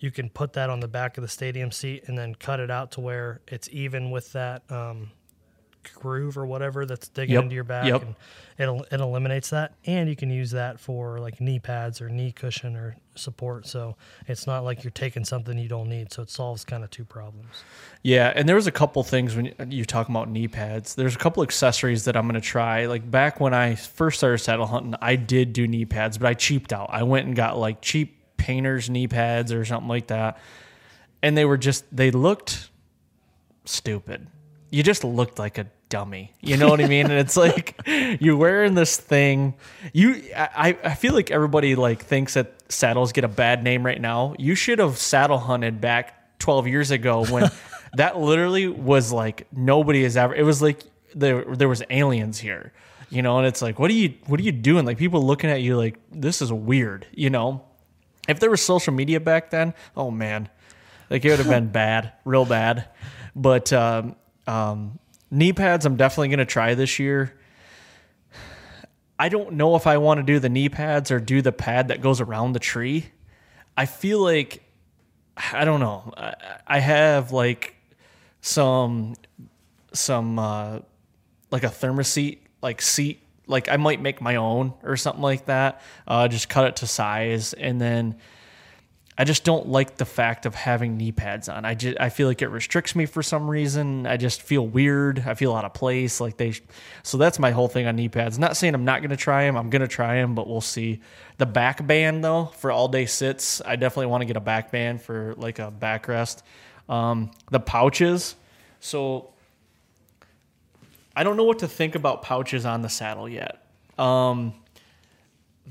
you can put that on the back of the stadium seat and then cut it out to where it's even with that um, groove or whatever that's digging Yep, into your back yep. and it, it eliminates that and you can use that for like knee pads or knee cushion or support so it's not like you're taking something you don't need so it solves kind of two problems Yeah, and there was a couple things when you talk about knee pads. There's a couple accessories that I'm going to try. Like back when I first started saddle hunting, I did do knee pads, but I cheaped out. I went and got like cheap painters knee pads or something like that. And they were just they looked stupid. You just looked like a dummy. You know what I mean? And it's like you're wearing this thing. You I, I feel like everybody like thinks that saddles get a bad name right now. You should have saddle hunted back 12 years ago when that literally was like nobody has ever it was like there there was aliens here. You know, and it's like what are you what are you doing? Like people looking at you like this is weird, you know? If there was social media back then, oh man, like it would have been bad, real bad. But um, um, knee pads, I'm definitely going to try this year. I don't know if I want to do the knee pads or do the pad that goes around the tree. I feel like I don't know. I, I have like some some uh, like a thermoset like seat like I might make my own or something like that. Uh, just cut it to size and then I just don't like the fact of having knee pads on. I just I feel like it restricts me for some reason. I just feel weird. I feel out of place. Like they, so that's my whole thing on knee pads. Not saying I'm not gonna try them. I'm gonna try them, but we'll see. The back band though for all day sits, I definitely want to get a back band for like a backrest. Um, the pouches, so I don't know what to think about pouches on the saddle yet. Um,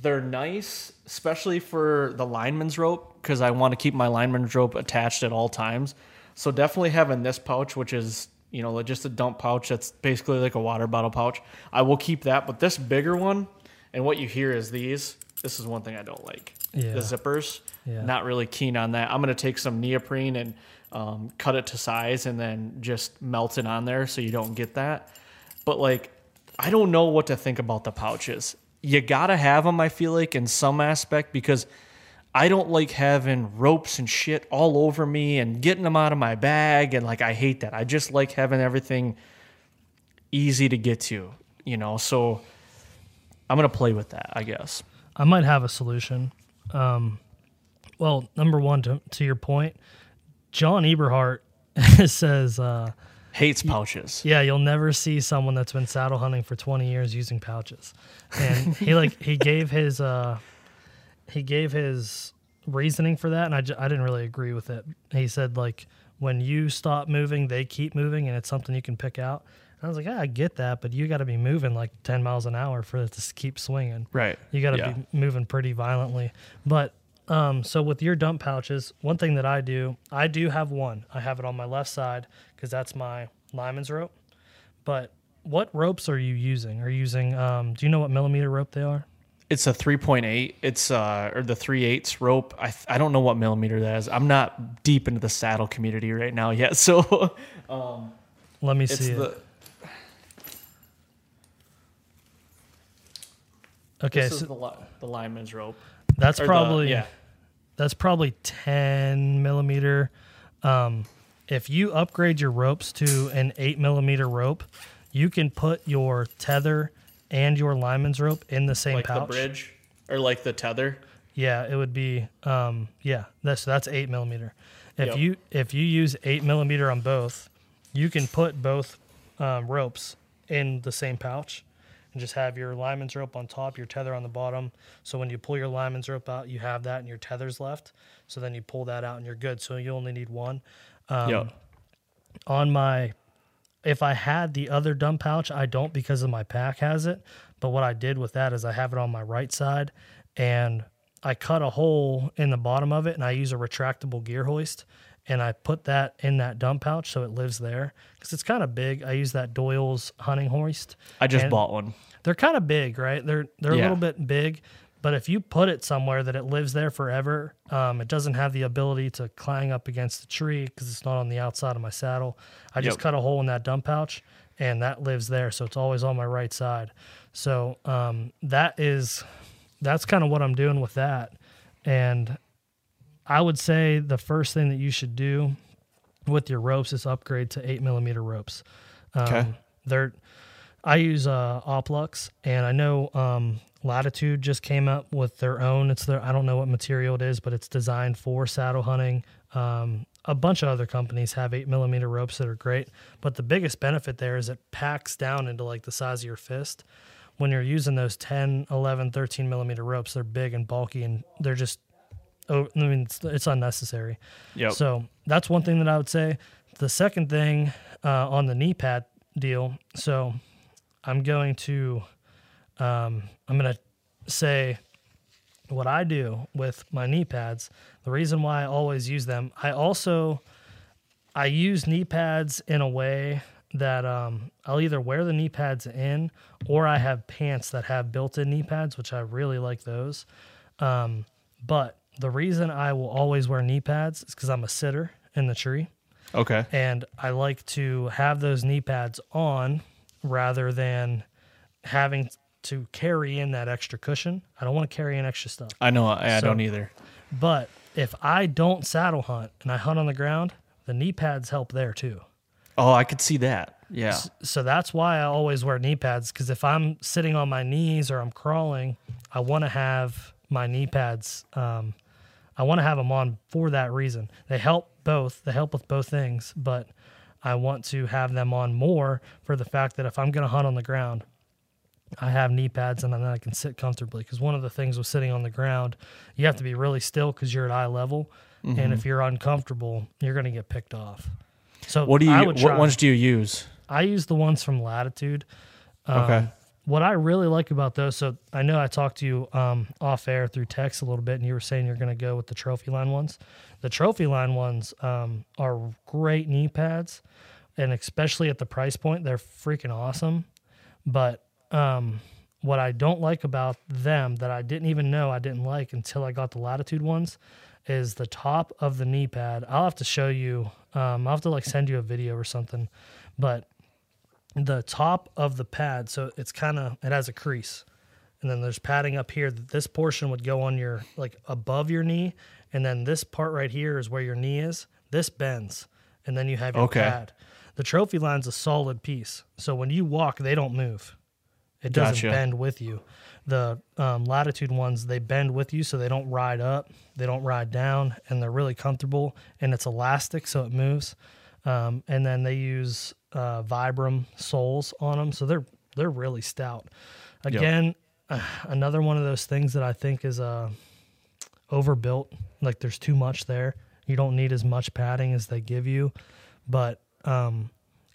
they're nice, especially for the lineman's rope, because I want to keep my lineman's rope attached at all times. So definitely having this pouch, which is you know just a dump pouch that's basically like a water bottle pouch. I will keep that, but this bigger one, and what you hear is these. This is one thing I don't like. Yeah. The zippers. Yeah. Not really keen on that. I'm gonna take some neoprene and um, cut it to size, and then just melt it on there so you don't get that. But like, I don't know what to think about the pouches. You gotta have them, I feel like, in some aspect because I don't like having ropes and shit all over me and getting them out of my bag. And like, I hate that. I just like having everything easy to get to, you know? So I'm gonna play with that, I guess. I might have a solution. Um, well, number one, to, to your point, John Eberhart says, uh, Hates pouches. yeah, you'll never see someone that's been saddle hunting for 20 years using pouches. And he like he gave his uh he gave his reasoning for that and I, j- I didn't really agree with it. He said like when you stop moving, they keep moving and it's something you can pick out. And I was like, yeah, I get that, but you got to be moving like 10 miles an hour for it to keep swinging. Right. You got to Yeah. be moving pretty violently. But Um, so with your dump pouches, one thing that I do, I do have one. I have it on my left side because that's my lineman's rope. But what ropes are you using? Are you using? Um, do you know what millimeter rope they are? It's a 3.8. It's uh or the 3 eighths rope. I I don't know what millimeter that is. I'm not deep into the saddle community right now yet. So Let me see. the Okay, this is so the, li- the lineman's rope. that's Or the- probably yeah. that's probably 10 millimeter. Um, if you upgrade your ropes to an 8 millimeter rope, you can put your tether and your lineman's rope in the same like pouch. the bridge or like the tether. Yeah, it would be. Um, yeah, that's that's eight millimeter. If Yep. you if you use eight millimeter on both, you can put both um, ropes in the same pouch, and just have your lineman's rope on top, your tether on the bottom. So when you pull your lineman's rope out, you have that, and your tether's left. So then you pull that out, and you're good. So you only need one. Um, yep. on my if I had the other dump pouch, I don't because of my pack has it. But what I did with that is I have it on my right side and I cut a hole in the bottom of it and I use a retractable gear hoist and I put that in that dump pouch so it lives there because it's kind of big. I use that Doyle's hunting hoist. I just bought one. They're kind of big, right? They're they're a little bit big, but if you put it somewhere that it lives there forever, um, it doesn't have the ability to clang up against the tree because it's not on the outside of my saddle. I just Yep. cut a hole in that dump pouch, and that lives there, so it's always on my right side. So um, that is that's kind of what I'm doing with that, and I would say the first thing that you should do with your ropes is upgrade to eight millimeter ropes. Um, Okay. They're I use uh, Oplux, and I know um, Latitude just came up with their own. It's their I don't know what material it is, but it's designed for saddle hunting. Um, a bunch of other companies have eight millimeter ropes that are great, but the biggest benefit there is it packs down into like the size of your fist. When you're using those 10, 11, 13 millimeter ropes, they're big and bulky, and they're just oh, I mean, it's, it's unnecessary. Yeah. So that's one thing that I would say. The second thing uh, on the knee pad deal. So I'm going to um, I'm going to say what I do with my knee pads. The reason why I always use them. I also I use knee pads in a way that um, I'll either wear the knee pads in or I have pants that have built-in knee pads, which I really like those. Um, but the reason I will always wear knee pads is because I'm a sitter in the tree Okay. and I like to have those knee pads on rather than having to carry in that extra cushion. I don't want to carry in extra stuff. I know. I, I So- don't either. But if I don't saddle hunt and I hunt on the ground, the knee pads help there too. Oh, I could see that. Yeah. So that's why I always wear knee pads because if I'm sitting on my knees or I'm crawling, I want to have my knee pads. Um, I want to have them on for that reason. They help both. They help with both things, but I want to have them on more for the fact that if I'm going to hunt on the ground, I have knee pads and then I can sit comfortably. Because one of the things with sitting on the ground, you have to be really still because you're at eye level, and if you're uncomfortable, you're going to get picked off. So What do you? What ones do you use? I use the ones from Latitude. Um, Okay. What I really like about those, so I know I talked to you um, off air through text a little bit, and you were saying you're going to go with the Trophyline ones. The Trophyline ones um, are great knee pads, and especially at the price point, they're freaking awesome. But um, what I don't like about them that I didn't even know I didn't like until I got the Latitude ones is the top of the knee pad. I'll have to show you. Um, I'll have to like send you a video or something, but the top of the pad, so it's kind of it has a crease, and then there's padding up here. That this portion would go on your like above your knee, and then this part right here is where your knee is. This bends, and then you have your Okay. pad. The Trophyline's a solid piece, so when you walk, they don't move. It doesn't Gotcha. bend with you. The um, latitude ones they bend with you, so they don't ride up, they don't ride down, and they're really comfortable. And it's elastic, so it moves. Um, and then they use uh, Vibram soles on them, so they're they're really stout. Again, another one of those things that I think is uh, overbuilt. Like there's too much there. You don't need as much padding as they give you. But um,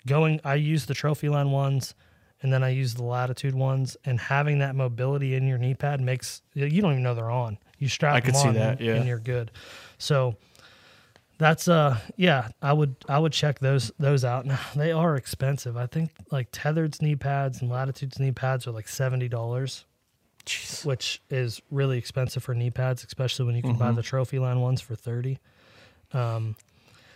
going, I use the Trophyline ones, and then I use the latitude ones. And having that mobility in your knee pad makes you don't even know they're on. You strap I them could see on that, yeah. and you're good. So that's uh yeah, I would I would check those those out. Now they are expensive. I think like tethered's knee pads and latitude's knee pads are like seventy dollars, Jeez. which is really expensive for knee pads, especially when you can buy the Trophyline ones for thirty. Um,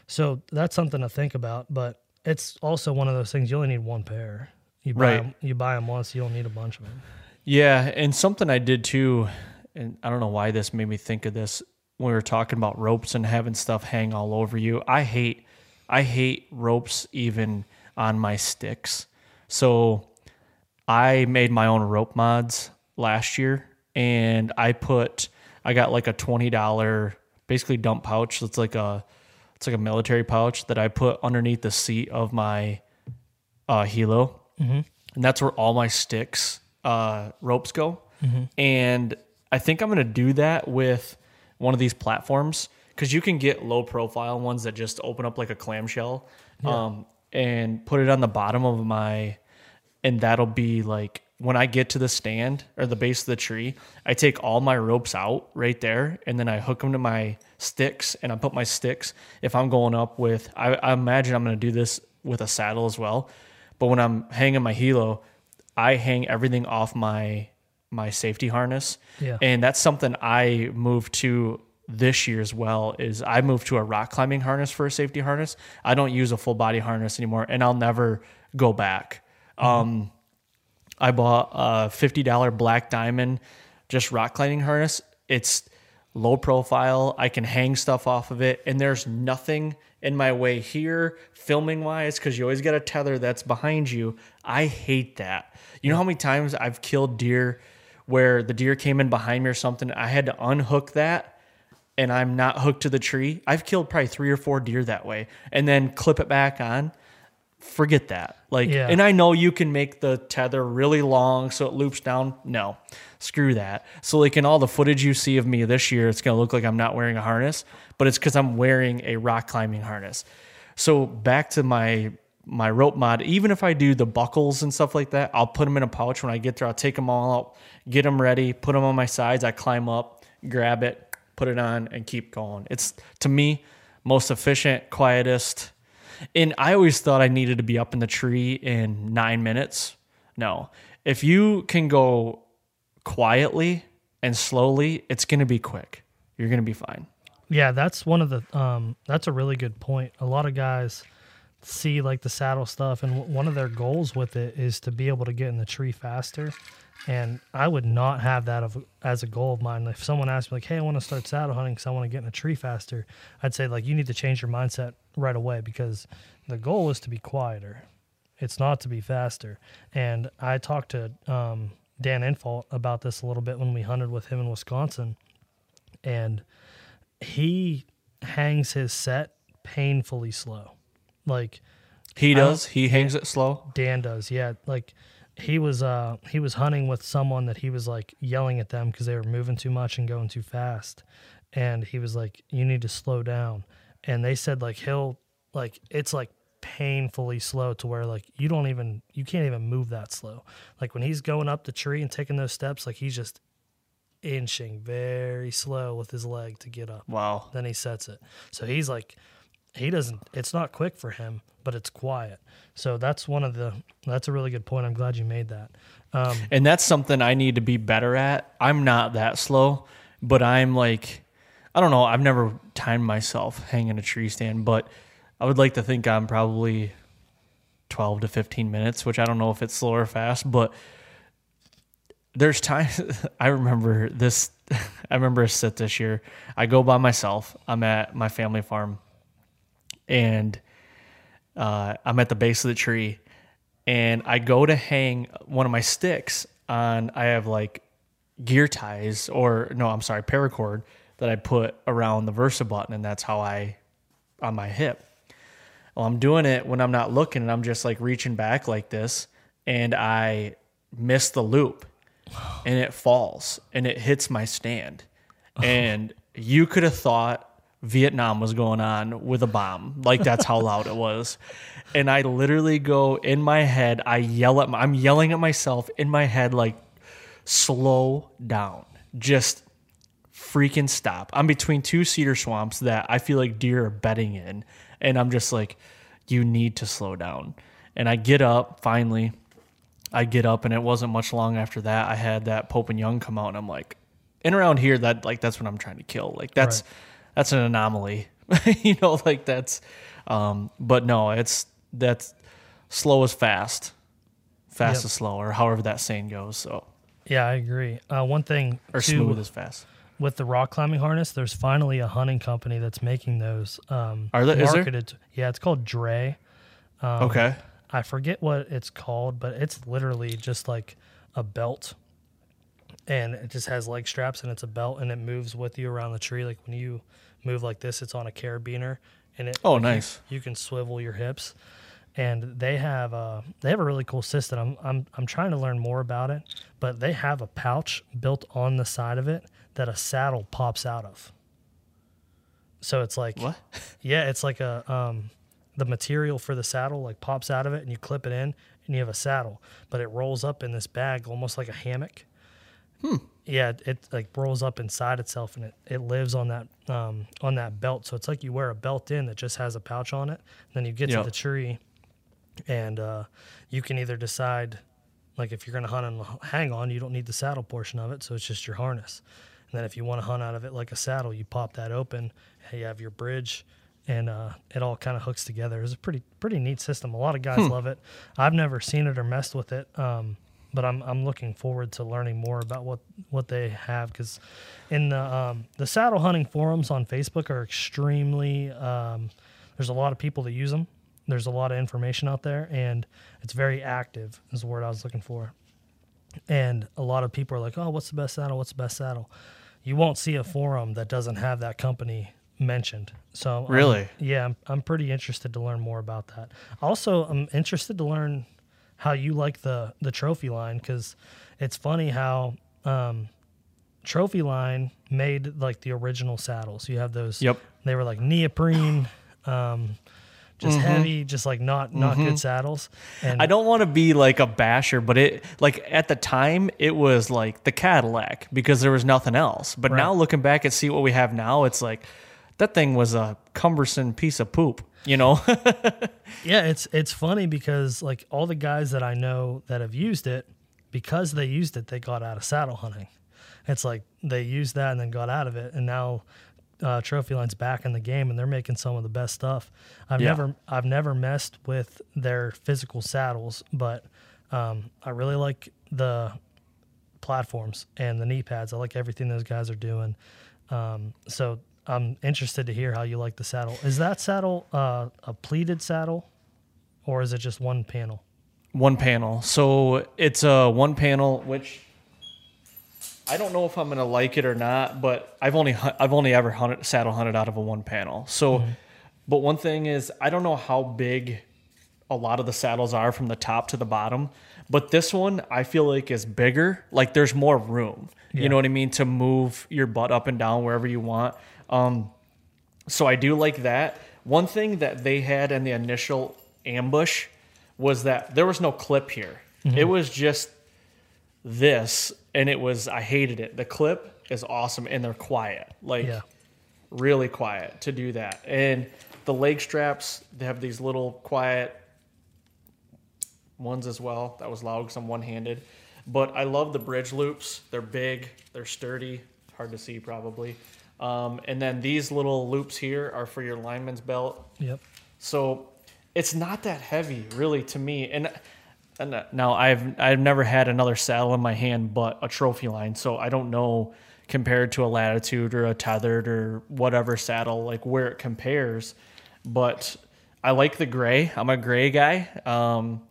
so that's something to think about. But it's also one of those things you only need one pair. You buy Right. 'em- you buy them once, you don't need a bunch of them. Yeah, and something I did too, and I don't know why this made me think of this when we were talking about ropes and having stuff hang all over you. I hate I hate ropes even on my sticks. So I made my own rope mods last year and I put I got like a twenty dollar basically dump pouch that's like a it's like a military pouch that I put underneath the seat of my uh helo and that's where all my sticks uh, ropes go. And I think I'm gonna do that with one of these platforms because you can get low profile ones that just open up like a clamshell, um, and put it on the bottom of my, and that'll be like when I get to the stand or the base of the tree, I take all my ropes out right there, and then I hook them to my sticks, and I put my sticks. If I'm going up with, I, I imagine I'm gonna do this with a saddle as well. But when I'm hanging my helo, I hang everything off my my safety harness. Yeah. And that's something I moved to this year as well is I moved to a rock climbing harness for a safety harness. I don't use a full body harness anymore and I'll never go back. Um I bought a $50 black diamond just rock climbing harness. It's low profile. I can hang stuff off of it and there's nothing in my way here filming wise cuz you always got a tether that's behind you. I hate that. You know how many times I've killed deer where the deer came in behind me or something, I had to unhook that and I'm not hooked to the tree. I've killed probably 3 or 4 deer that way and then clip it back on forget that. Like, Yeah. and I know you can make the tether really long so it loops down. No, screw that. So, like, in all the footage you see of me this year, it's going to look like I'm not wearing a harness, but it's because I'm wearing a rock climbing harness. So, back to my my rope mod, even if I do the buckles and stuff like that, I'll put them in a pouch when I get there. I'll take them all out, get them ready, put them on my sides. I climb up, grab it, put it on, and keep going. It's to me most efficient, quietest. And I always thought I needed to be up in the tree in nine minutes. No. If you can go quietly and slowly, it's going to be quick. You're going to be fine. Yeah, that's one of the um that's a really good point. A lot of guys see like the saddle stuff and w- one of their goals with it is to be able to get in the tree faster. And I would not have that of, as a goal of mine. If someone asked me like, "Hey, I want to start saddle hunting because I want to get in a tree faster," I'd say like you need to change your mindset right away because the goal is to be quieter. It's not to be faster. And I talked to um, Dan Infalt about this a little bit when we hunted with him in Wisconsin, and he hangs his set painfully slow. Like He does. He hangs it slow. Dan does. Yeah, like he was uh he was hunting with someone that he was like yelling at them because they were moving too much and going too fast. And he was like, You need to slow down. And they said like he'll like it's like painfully slow to where like you don't even you can't even move that slow. Like when he's going up the tree and taking those steps, like he's just inching very slow with his leg to get up Wow. then he sets it. So he's like, he doesn't. It's not quick for him, but it's quiet. So that's one of the. That's a really good point. I'm glad you made that. Um, And that's something I need to be better at. I'm not that slow, but I'm like, I don't know. I've never timed myself hanging a tree stand, but I would like to think I'm probably 12 to 15 minutes, which I don't know if it's slow or fast, but there's times I remember this. I remember a sit this year. I go by myself. I'm at my family farm and uh, I'm at the base of the tree and I go to hang one of my sticks on. I have like gear ties, or no, I'm sorry, paracord that I put around the Versa button, and that's how I on my hip. Well, I'm doing it when I'm not looking, and I'm just like reaching back like this, and I miss the loop, and it falls, and it hits my stand, and you could have thought Vietnam was going on with a bomb. Like that's how loud it was. And I literally go in my head, I yell at my, I'm yelling at myself in my head like slow down. Just freaking stop. I'm between two cedar swamps that I feel like deer are bedding in and I'm just like you need to slow down. And I get up finally. I get up and it wasn't much long after that I had that Pope and Young come out and I'm like and around here that like that's what I'm trying to kill. Like that's Right. That's an anomaly. you know, like that's um but no, it's that's slow is fast. Fast Yep. is slow, or however that saying goes. So Yeah, I agree. Uh, one thing or too, smooth is fast. with the rock climbing harness, there's finally a hunting company that's making those. Um, Are there- is there? marketed? to- yeah, it's called Dre. Um, okay. I forget what it's called, but it's literally just like a belt, and it just has leg straps and it's a belt and it moves with you around the tree. Like when you move like this, it's on a carabiner, and it Oh, like, you- nice. You, can swivel your hips, and they have a they have a really cool system. I'm I'm I'm trying to learn more about it, but they have a pouch built on the side of it that a saddle pops out of. So it's like What? yeah, it's like a um, the material for the saddle like pops out of it, and you clip it in, and you have a saddle, but it rolls up in this bag almost like a hammock. Hmm. Yeah, it, it like rolls up inside itself, and it, it lives on that um, on that belt. So it's like you wear a belt in that just has a pouch on it. And then you get Yep. to the tree, and uh, you can either decide like if you're going to hunt and hang on, you don't need the saddle portion of it, so it's just your harness. And then if you want to hunt out of it like a saddle, you pop that open. You have your bridge, and uh, it all kind of hooks together. It's a pretty pretty neat system. A lot of guys love it. I've never seen it or messed with it, um, but I'm I'm looking forward to learning more about what what they have because in the um, the saddle hunting forums on Facebook are extremely. Um, there's a lot of people that use them. There's a lot of information out there, and it's very active. Is the word I was looking for. And a lot of people are like, "Oh, what's the best saddle? What's the best saddle?" You won't see a forum that doesn't have that company mentioned. So um, Really? yeah, I'm, I'm pretty interested to learn more about that. Also, I'm interested to learn how you like the the Trophyline because it's funny how um, Trophyline made like the original saddles. You have those. Yep. They were like neoprene, um, just heavy, just like not not good saddles. And I don't want to be like a basher, but it like at the time it was like the Cadillac because there was nothing else. But Right. now looking back and see what we have now, it's like that thing was a cumbersome piece of poop. You know? Yeah, it's it's funny because like all the guys that I know that have used it, because they used it, they got out of saddle hunting. It's like they used that and then got out of it, and now uh, Trophyline's back in the game, and they're making some of the best stuff. I've Yeah. never I've never messed with their physical saddles, but um, I really like the platforms and the knee pads. I like everything those guys are doing. Um, so I'm interested to hear how you like the saddle. Is that saddle uh, a pleated saddle, or is it just one panel? one panel. So it's a one panel, which I don't know if I'm gonna like it or not. But I've only I've only ever hunted saddle hunted out of a one panel. So, but one thing is I don't know how big a lot of the saddles are from the top to the bottom. But this one I feel like is bigger. Like there's more room. Yeah. You know what I mean to move your butt up and down wherever you want. Um, so I do like that. One thing that they had in the initial ambush was that there was no clip here. Mm-hmm. It was just this, and it was I hated it. The clip is awesome, and they're quiet, like Yeah. really quiet to do that. And the leg straps, they have these little quiet ones as well. That was loud because I'm one handed. But I love the bridge loops. They're big, they're sturdy, hard to see probably. Um, and then these little loops here are for your lineman's belt. Yep. So it's not that heavy, really, to me. And and uh, now I've I've never had another saddle in my hand but a Trophyline, so I don't know compared to a latitude or a tethered or whatever saddle like where it compares. But I like the gray. I'm a gray guy. Um,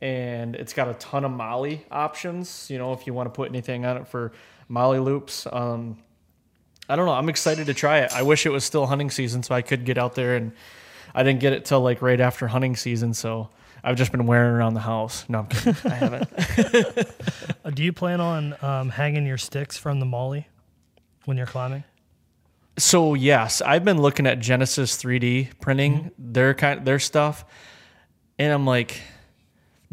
and it's got a ton of molly options. You know, if you want to put anything on it for molly loops. Um, I don't know. I'm excited to try it. I wish it was still hunting season so I could get out there and I didn't get it till like right after hunting season, so I've just been wearing around the house. No, I'm kidding. I haven't. Do you plan on um, hanging your sticks from the molly when you're climbing? So yes, I've been looking at Genesis 3D printing their kind their stuff, and I'm like,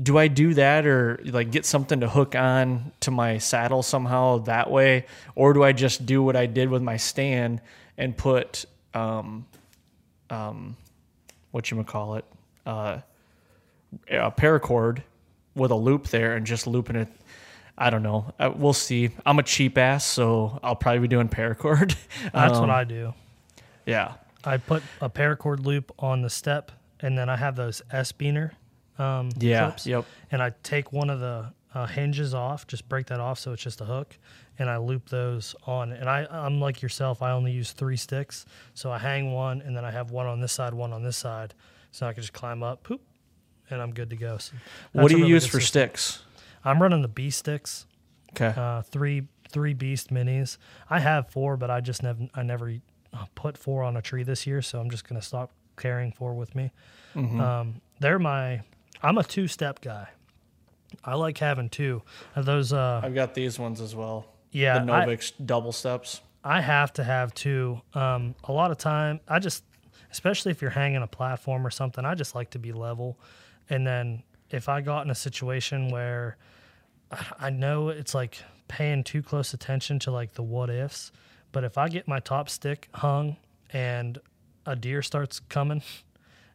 do I do that or like get something to hook on to my saddle somehow that way, or do I just do what I did with my stand and put um, um, what you call it, uh, a paracord with a loop there and just looping it. I don't know. Uh, we'll see. I'm a cheap ass, so I'll probably be doing paracord. That's Um, what I do. Yeah. I put a paracord loop on the step, and then I have those S beaner um, Yeah. clips, Yep. and I take one of the uh, hinges off, just break that off so it's just a hook, and I loop those on. And I, I'm like yourself. I only use three sticks, so I hang one, and then I have one on this side, one on this side, so I can just climb up, poop, and I'm good to go. So What do you really use for system. sticks? I'm running the Beast sticks, Okay. uh, three three Beast minis. I have four, but I just never I never uh, put four on a tree this year, so I'm just gonna stop carrying four with me. Mm-hmm. Um, they're my I'm a two step guy. I like having two of those. Uh, I've got these ones as well. yeah, the I- double steps. I have to have two. Um, a lot of time, I just, especially if you're hanging a platform or something, I just like to be level. And then if I got in a situation where I know it's like paying too close attention to like the what ifs, but if I get my top stick hung and a deer starts coming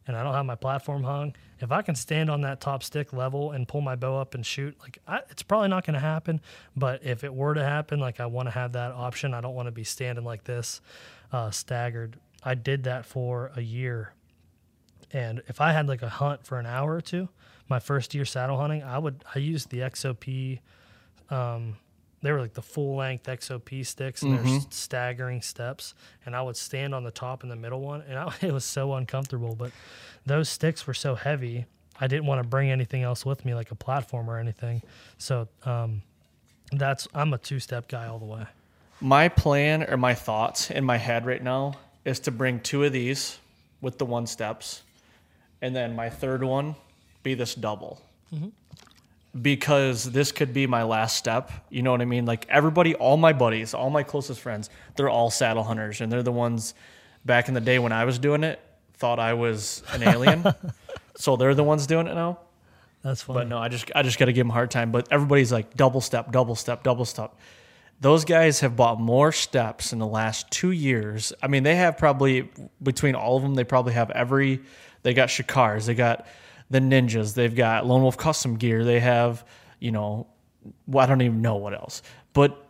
and I don't have my platform hung, if I can stand on that top stick level and pull my bow up and shoot, like I, it's probably not going to happen. But if it were to happen, like I want to have that option. I don't want to be standing like this, uh, staggered. I did that for a year, and if I had like a hunt for an hour or two, my first year saddle hunting, I would I used the XOP. Um, they were like the full length XOP sticks, and they're s- staggering steps. And I would stand on the top and the middle one, and I, it was so uncomfortable. But those sticks were so heavy, I didn't want to bring anything else with me, like a platform or anything. So um, that's I'm a two step guy all the way. My plan or my thoughts in my head right now is to bring two of these with the one steps, and then my third one be this double. Because this could be my last step. You know what I mean? Like everybody, all my buddies, all my closest friends, they're all saddle hunters, and they're the ones back in the day when I was doing it thought I was an alien. so they're the ones doing it now. That's funny. But no, I just I just got to give them a hard time. But everybody's like double step, double step, double step. Those guys have bought more steps in the last two years. I mean, they have probably between all of them, they probably have every. They got Shikars, they got the Ninjas, they've got Lone Wolf Custom Gear, they have you know, well, I don't even know what else. But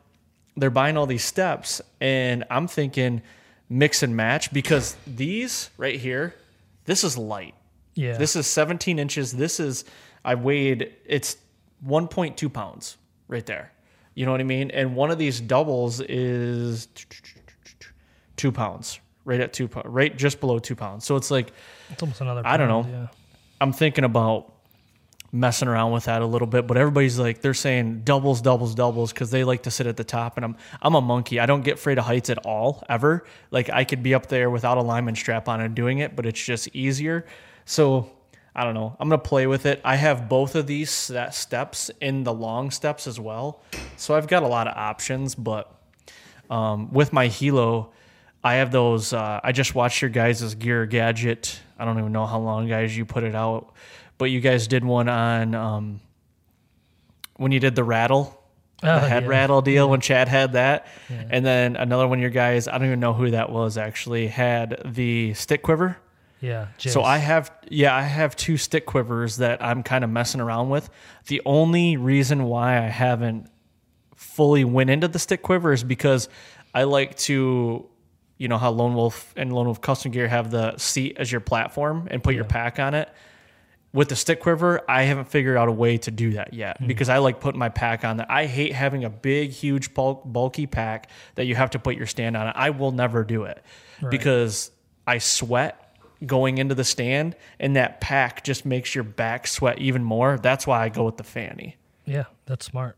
they're buying all these steps, and I'm thinking mix and match because these right here, this is light. yeah. This is 17 inches. This is, I weighed, it's 1.2 pounds right there. You know what I mean? And one of these doubles is two pounds, right at two, right just below two pounds. So it's like, it's almost another. I don't know. Yeah. I'm thinking about messing around with that a little bit, but everybody's like they're saying doubles, doubles, doubles because they like to sit at the top, and I'm I'm a monkey. I don't get afraid of heights at all ever. Like I could be up there without a lineman strap on and doing it, but it's just easier. So I don't know. I'm gonna play with it. I have both of these steps in the long steps as well, so I've got a lot of options. But um, with my Hilo, I have those. Uh, I just watched your guys' gear gadget. I don't even know how long, guys, you put it out, but you guys did one on um, when you did the rattle, Oh, the head yeah. rattle deal when Chad had that, and then another one. Your guys, I don't even know who that was. Actually, had the stick quiver. Yeah. So I have, yeah, I have two stick quivers that I'm kind of messing around with. The only reason why I haven't fully went into the stick quiver is because I like to, you know, how Lone Wolf and Lone Wolf Custom Gear have the seat as your platform and put your pack on it. With the stick quiver, I haven't figured out a way to do that yet because I like putting my pack on that. I hate having a big, huge, bulk, bulky pack that you have to put your stand on. I will never do it because I sweat going into the stand, and that pack just makes your back sweat even more. That's why I go with the fanny. Yeah, that's smart.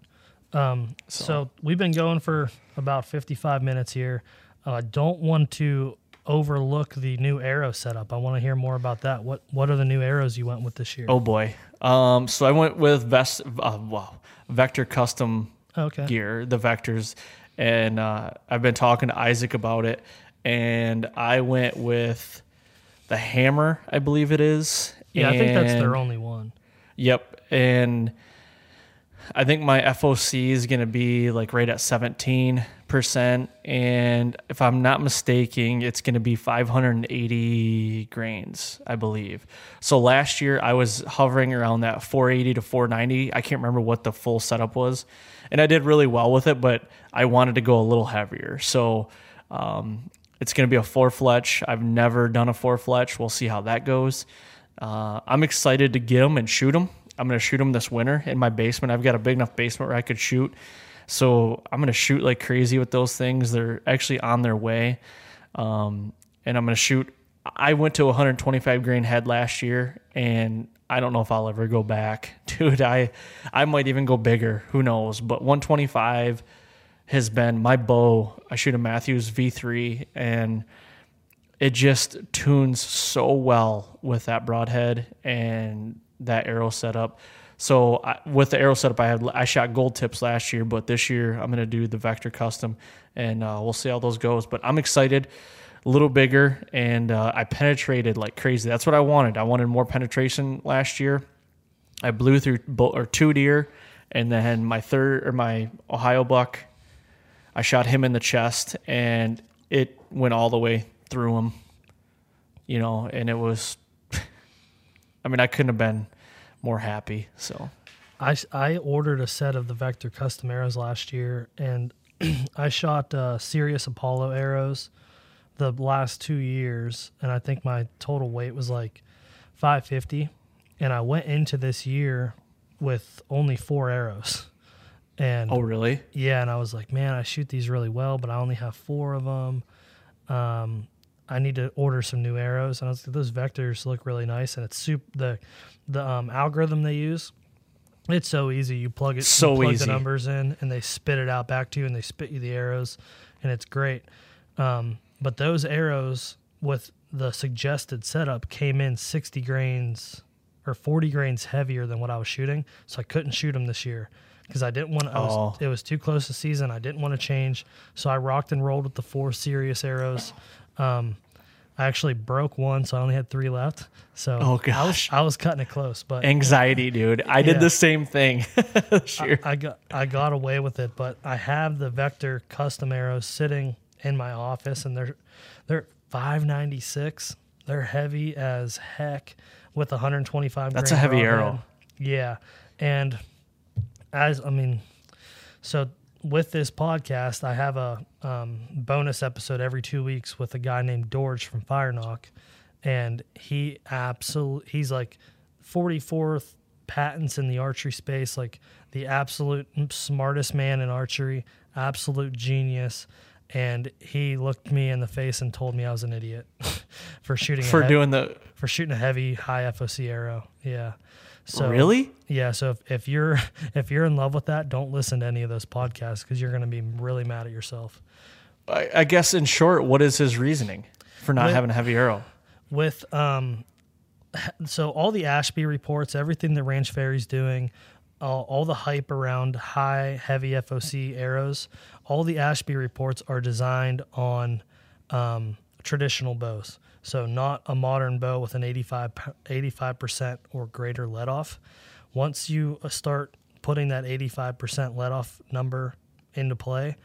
Um, so. we've been going for about 55 minutes here. I don't want to overlook the new arrow setup. I want to hear more about that. What What are the new arrows you went with this year? Oh boy. Um, so I went with Vest, uh, wow, Vector Custom okay. gear, the vectors, and uh, I've been talking to Isaac about it. and I went with the hammer, I believe it is. Yeah, I think that's their only one. Yep, and I think my FOC is going to be like right at 17%. And if I'm not mistaken, it's going to be 580 grains, I believe. So last year I was hovering around that 480 to 490. I can't remember what the full setup was. And I did really well with it, but I wanted to go a little heavier. So um, it's going to be a four fletch. I've never done a four fletch. We'll see how that goes. Uh, I'm excited to get them and shoot them. I'm going to shoot them this winter in my basement. I've got a big enough basement where I could shoot. So I'm to shoot like crazy with those things. They're actually on their way. Um, and I'm to shoot. I went to 125 grain head last year, and I don't know if I'll ever go back. Dude, I, I might even go bigger. Who knows? But 125 has been my bow. I shoot a Mathews V3, and it just tunes so well with that broadhead and that arrow setup. So I, with the arrow setup, I had I shot gold tips last year, but this year I'm gonna do the Vector Custom, and uh, we'll see how those goes. But I'm excited, a little bigger, and uh, I penetrated like crazy. That's what I wanted. I wanted more penetration last year. I blew through bo- or two deer, and then my third or my Ohio buck, I shot him in the chest, and it went all the way through him. You know, and it was. I mean, I couldn't have been more happy. So I, I ordered a set of the Vector custom arrows last year, and I shot uh, Sirius Apollo arrows the last two years, and I think my total weight was like 550. And I went into this year with only four arrows. And oh really? yeah, and I was like, man, I shoot these really well, but I only have four of them. Um, I need to order some new arrows, and I was like, those vectors look really nice, and it's super the the um, algorithm they use. It's so easy. You plug it, So you plug easy. the numbers in, and they spit it out back to you, and they spit you the arrows, and it's great. Um, but those arrows with the suggested setup came in 60 grains or 40 grains heavier than what I was shooting, so I couldn't shoot them this year because I didn't want. Was, Oh. It was too close to season. I didn't want to change, so I rocked and rolled with the four Sirius arrows. Um, I actually broke one, so I only had three left. So Oh, I was, gosh. I was cutting it close, but Anxiety, dude. I did Yeah. the same thing this year. I got I got away with it, but I have the Vector custom arrows sitting in my office, and they're they're five ninety six. They're heavy as heck with 125. That's a heavy arrow. Yeah, and as I mean, so with this podcast, I have a um, bonus episode every two weeks with a guy named Dorge from FireNock, and he absolutely he's like 44th patents in the archery space, like the absolute smartest man in archery, absolute genius. And he looked me in the face and told me I was an idiot for shooting For a head- doing the for shooting a heavy high FOC arrow. Yeah. So really? yeah, so if, if you're if you're in love with that, don't listen to any of those podcasts because you're going to be really mad at yourself. I, I guess in short, what is his reasoning for not With- having a heavy arrow? With um, so all the Ashby reports, everything that Ranch Fairy's doing, all, all the hype around high heavy FOC arrows, all the Ashby reports are designed on um, traditional bows. So not a modern bow with an 85 percent or greater let off. Once you uh, start putting that 85% let off number into play,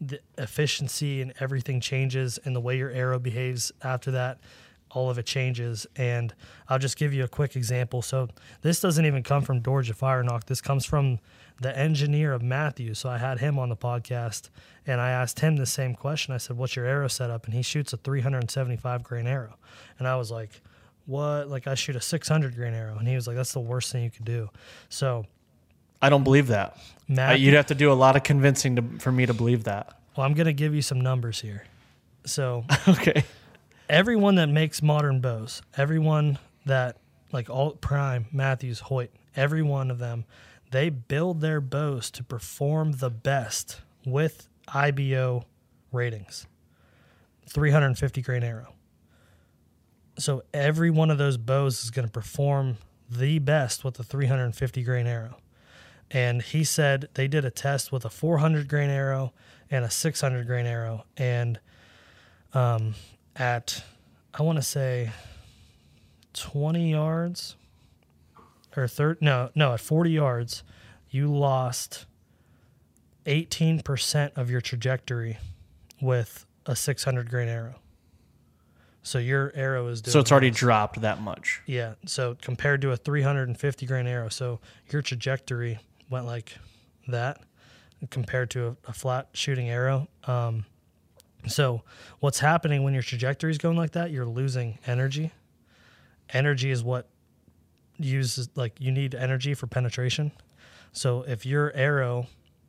the efficiency and everything changes and the way your arrow behaves after that all of it changes. And i'll just give you a quick example. So this doesn't even come from georgia FireNock. This comes from the engineer of Mathews so i had him on the podcast and i asked him the same question. I said what's your arrow setup? And he shoots a 375 grain arrow. And i was like what? Like i shoot a 600 grain arrow. And he was like that's the worst thing you could do. So I don't believe that. Uh, Matt, you'd have to do a lot of convincing to, for me to believe that. well i'm going to give you some numbers here. So Okay. everyone that makes modern bows, everyone that like all Prime, Mathews, Hoyt, every one of them, they build their bows to perform the best with IBO ratings. 350 grain arrow. So every one of those bows is going to perform the best with the 350 grain arrow. And he said they did a test with a 400 grain arrow and a 600 grain arrow and um, at I want to say 20 yards or third no no at 40 yards you lost 18% of your trajectory with a 600 grain arrow so your arrow is doing So it's already this. dropped that much. yeah so compared to a 350 grain arrow so your trajectory went like that compared to a, a flat shooting arrow um, so what's happening when your trajectory is going like that you're losing energy energy is what uses like you need energy for penetration so if your arrow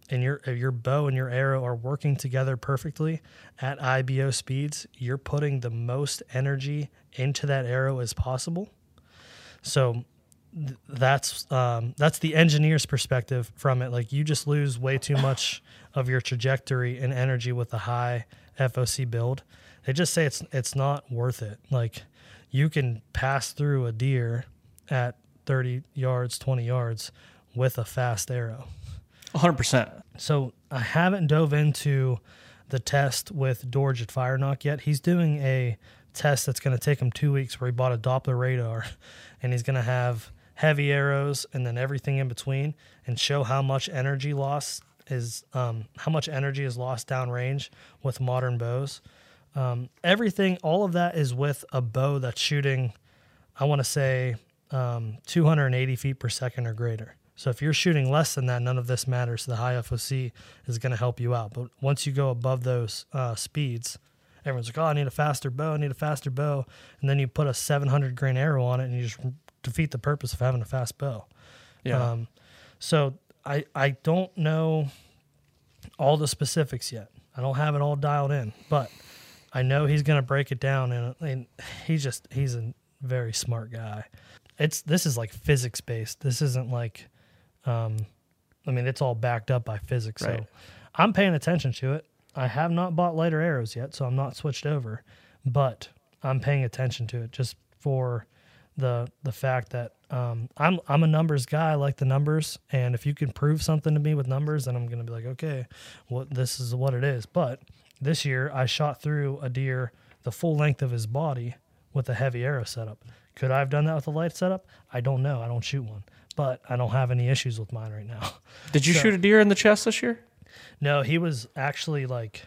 and your if your bow and your arrow are working together perfectly at ibo speeds you're putting the most energy into that arrow as possible so th- that's um, that's the engineer's perspective from it. Like you just lose way too much of your trajectory and energy with a high FOC build. They just say it's it's not worth it. Like you can pass through a deer at 30 yards, 20 yards with a fast arrow. 100%. So I haven't dove into the test with Dorge at FireNock yet. He's doing a test that's going to take him two weeks where he bought a Doppler radar and he's going to have heavy arrows and then everything in between and show how much energy loss is, um, how much energy is lost downrange with modern bows. Um, everything, all of that is with a bow that's shooting, I want to say, um, 280 feet per second or greater. So if you're shooting less than that, none of this matters. The high FOC is going to help you out. But once you go above those uh, speeds, everyone's like, "Oh, I need a faster bow. I need a faster bow." And then you put a 700 grain arrow on it, and you just defeat the purpose of having a fast bow. Yeah. Um, so I I don't know all the specifics yet. I don't have it all dialed in, but I know he's going to break it down, and, and he's just he's a very smart guy. It's this is like physics based. This isn't like, um, I mean, it's all backed up by physics. Right. So I'm paying attention to it. I have not bought lighter arrows yet, so I'm not switched over, but I'm paying attention to it just for the the fact that um, I'm I'm a numbers guy. I like the numbers, and if you can prove something to me with numbers, then I'm gonna be like, okay, what this is what it is. But this year, I shot through a deer the full length of his body with a heavy arrow setup. Could I have done that with a light setup? I don't know. I don't shoot one, but I don't have any issues with mine right now. Did you so- shoot a deer in the chest this year? No, he was actually like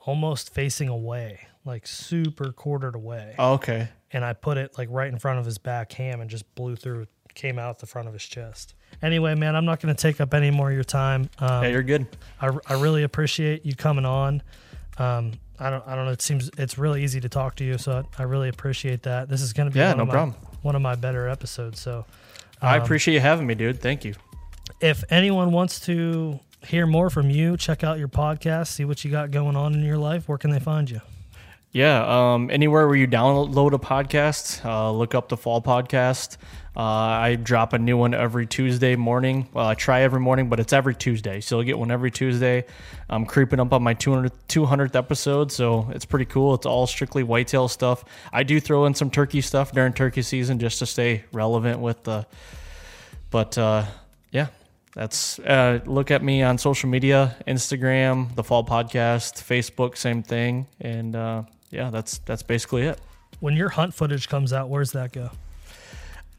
almost facing away, like super quartered away. Oh, okay. and I put it like right in front of his back ham and just blew through, came out the front of his chest. Anyway, man, I'm not going to take up any more of your time. Um, Yeah, you're good. I, I really appreciate you coming on. Um, I don't I don't know. It seems it's really easy to talk to you, so I, I really appreciate that. This is going to be Yeah, one no of my, problem. one of my better episodes. So I um, appreciate you having me, dude. Thank you. if anyone wants to hear more from you, check out your podcast, see what you got going on in your life. Where can they find you? Yeah, um, anywhere where you download a podcast, uh, look up the Fall Podcast. Uh, I drop a new one every Tuesday morning. Well, I try every morning, but it's every Tuesday. So you'll get one every Tuesday. I'm creeping up on my 200, 200th episode, so it's pretty cool. It's all strictly whitetail stuff. I do throw in some turkey stuff during turkey season just to stay relevant with the. But uh, yeah, that's uh, look at me on social media, Instagram, the Fall Podcast, Facebook, same thing, and uh, yeah, that's that's basically it. When your hunt footage comes out, where's that go?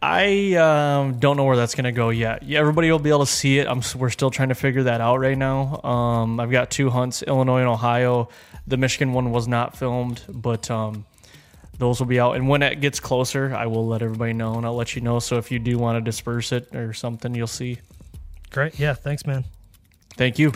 I um, don't know where that's gonna go yet. Yeah, everybody will be able to see it. I'm, we're still trying to figure that out right now. Um, I've got two hunts, Illinois and Ohio. The Michigan one was not filmed, but um, those will be out. And when it gets closer, I will let everybody know, and I'll let you know. So if you do want to disperse it or something, you'll see. Great. Yeah. Thanks, man. Thank you.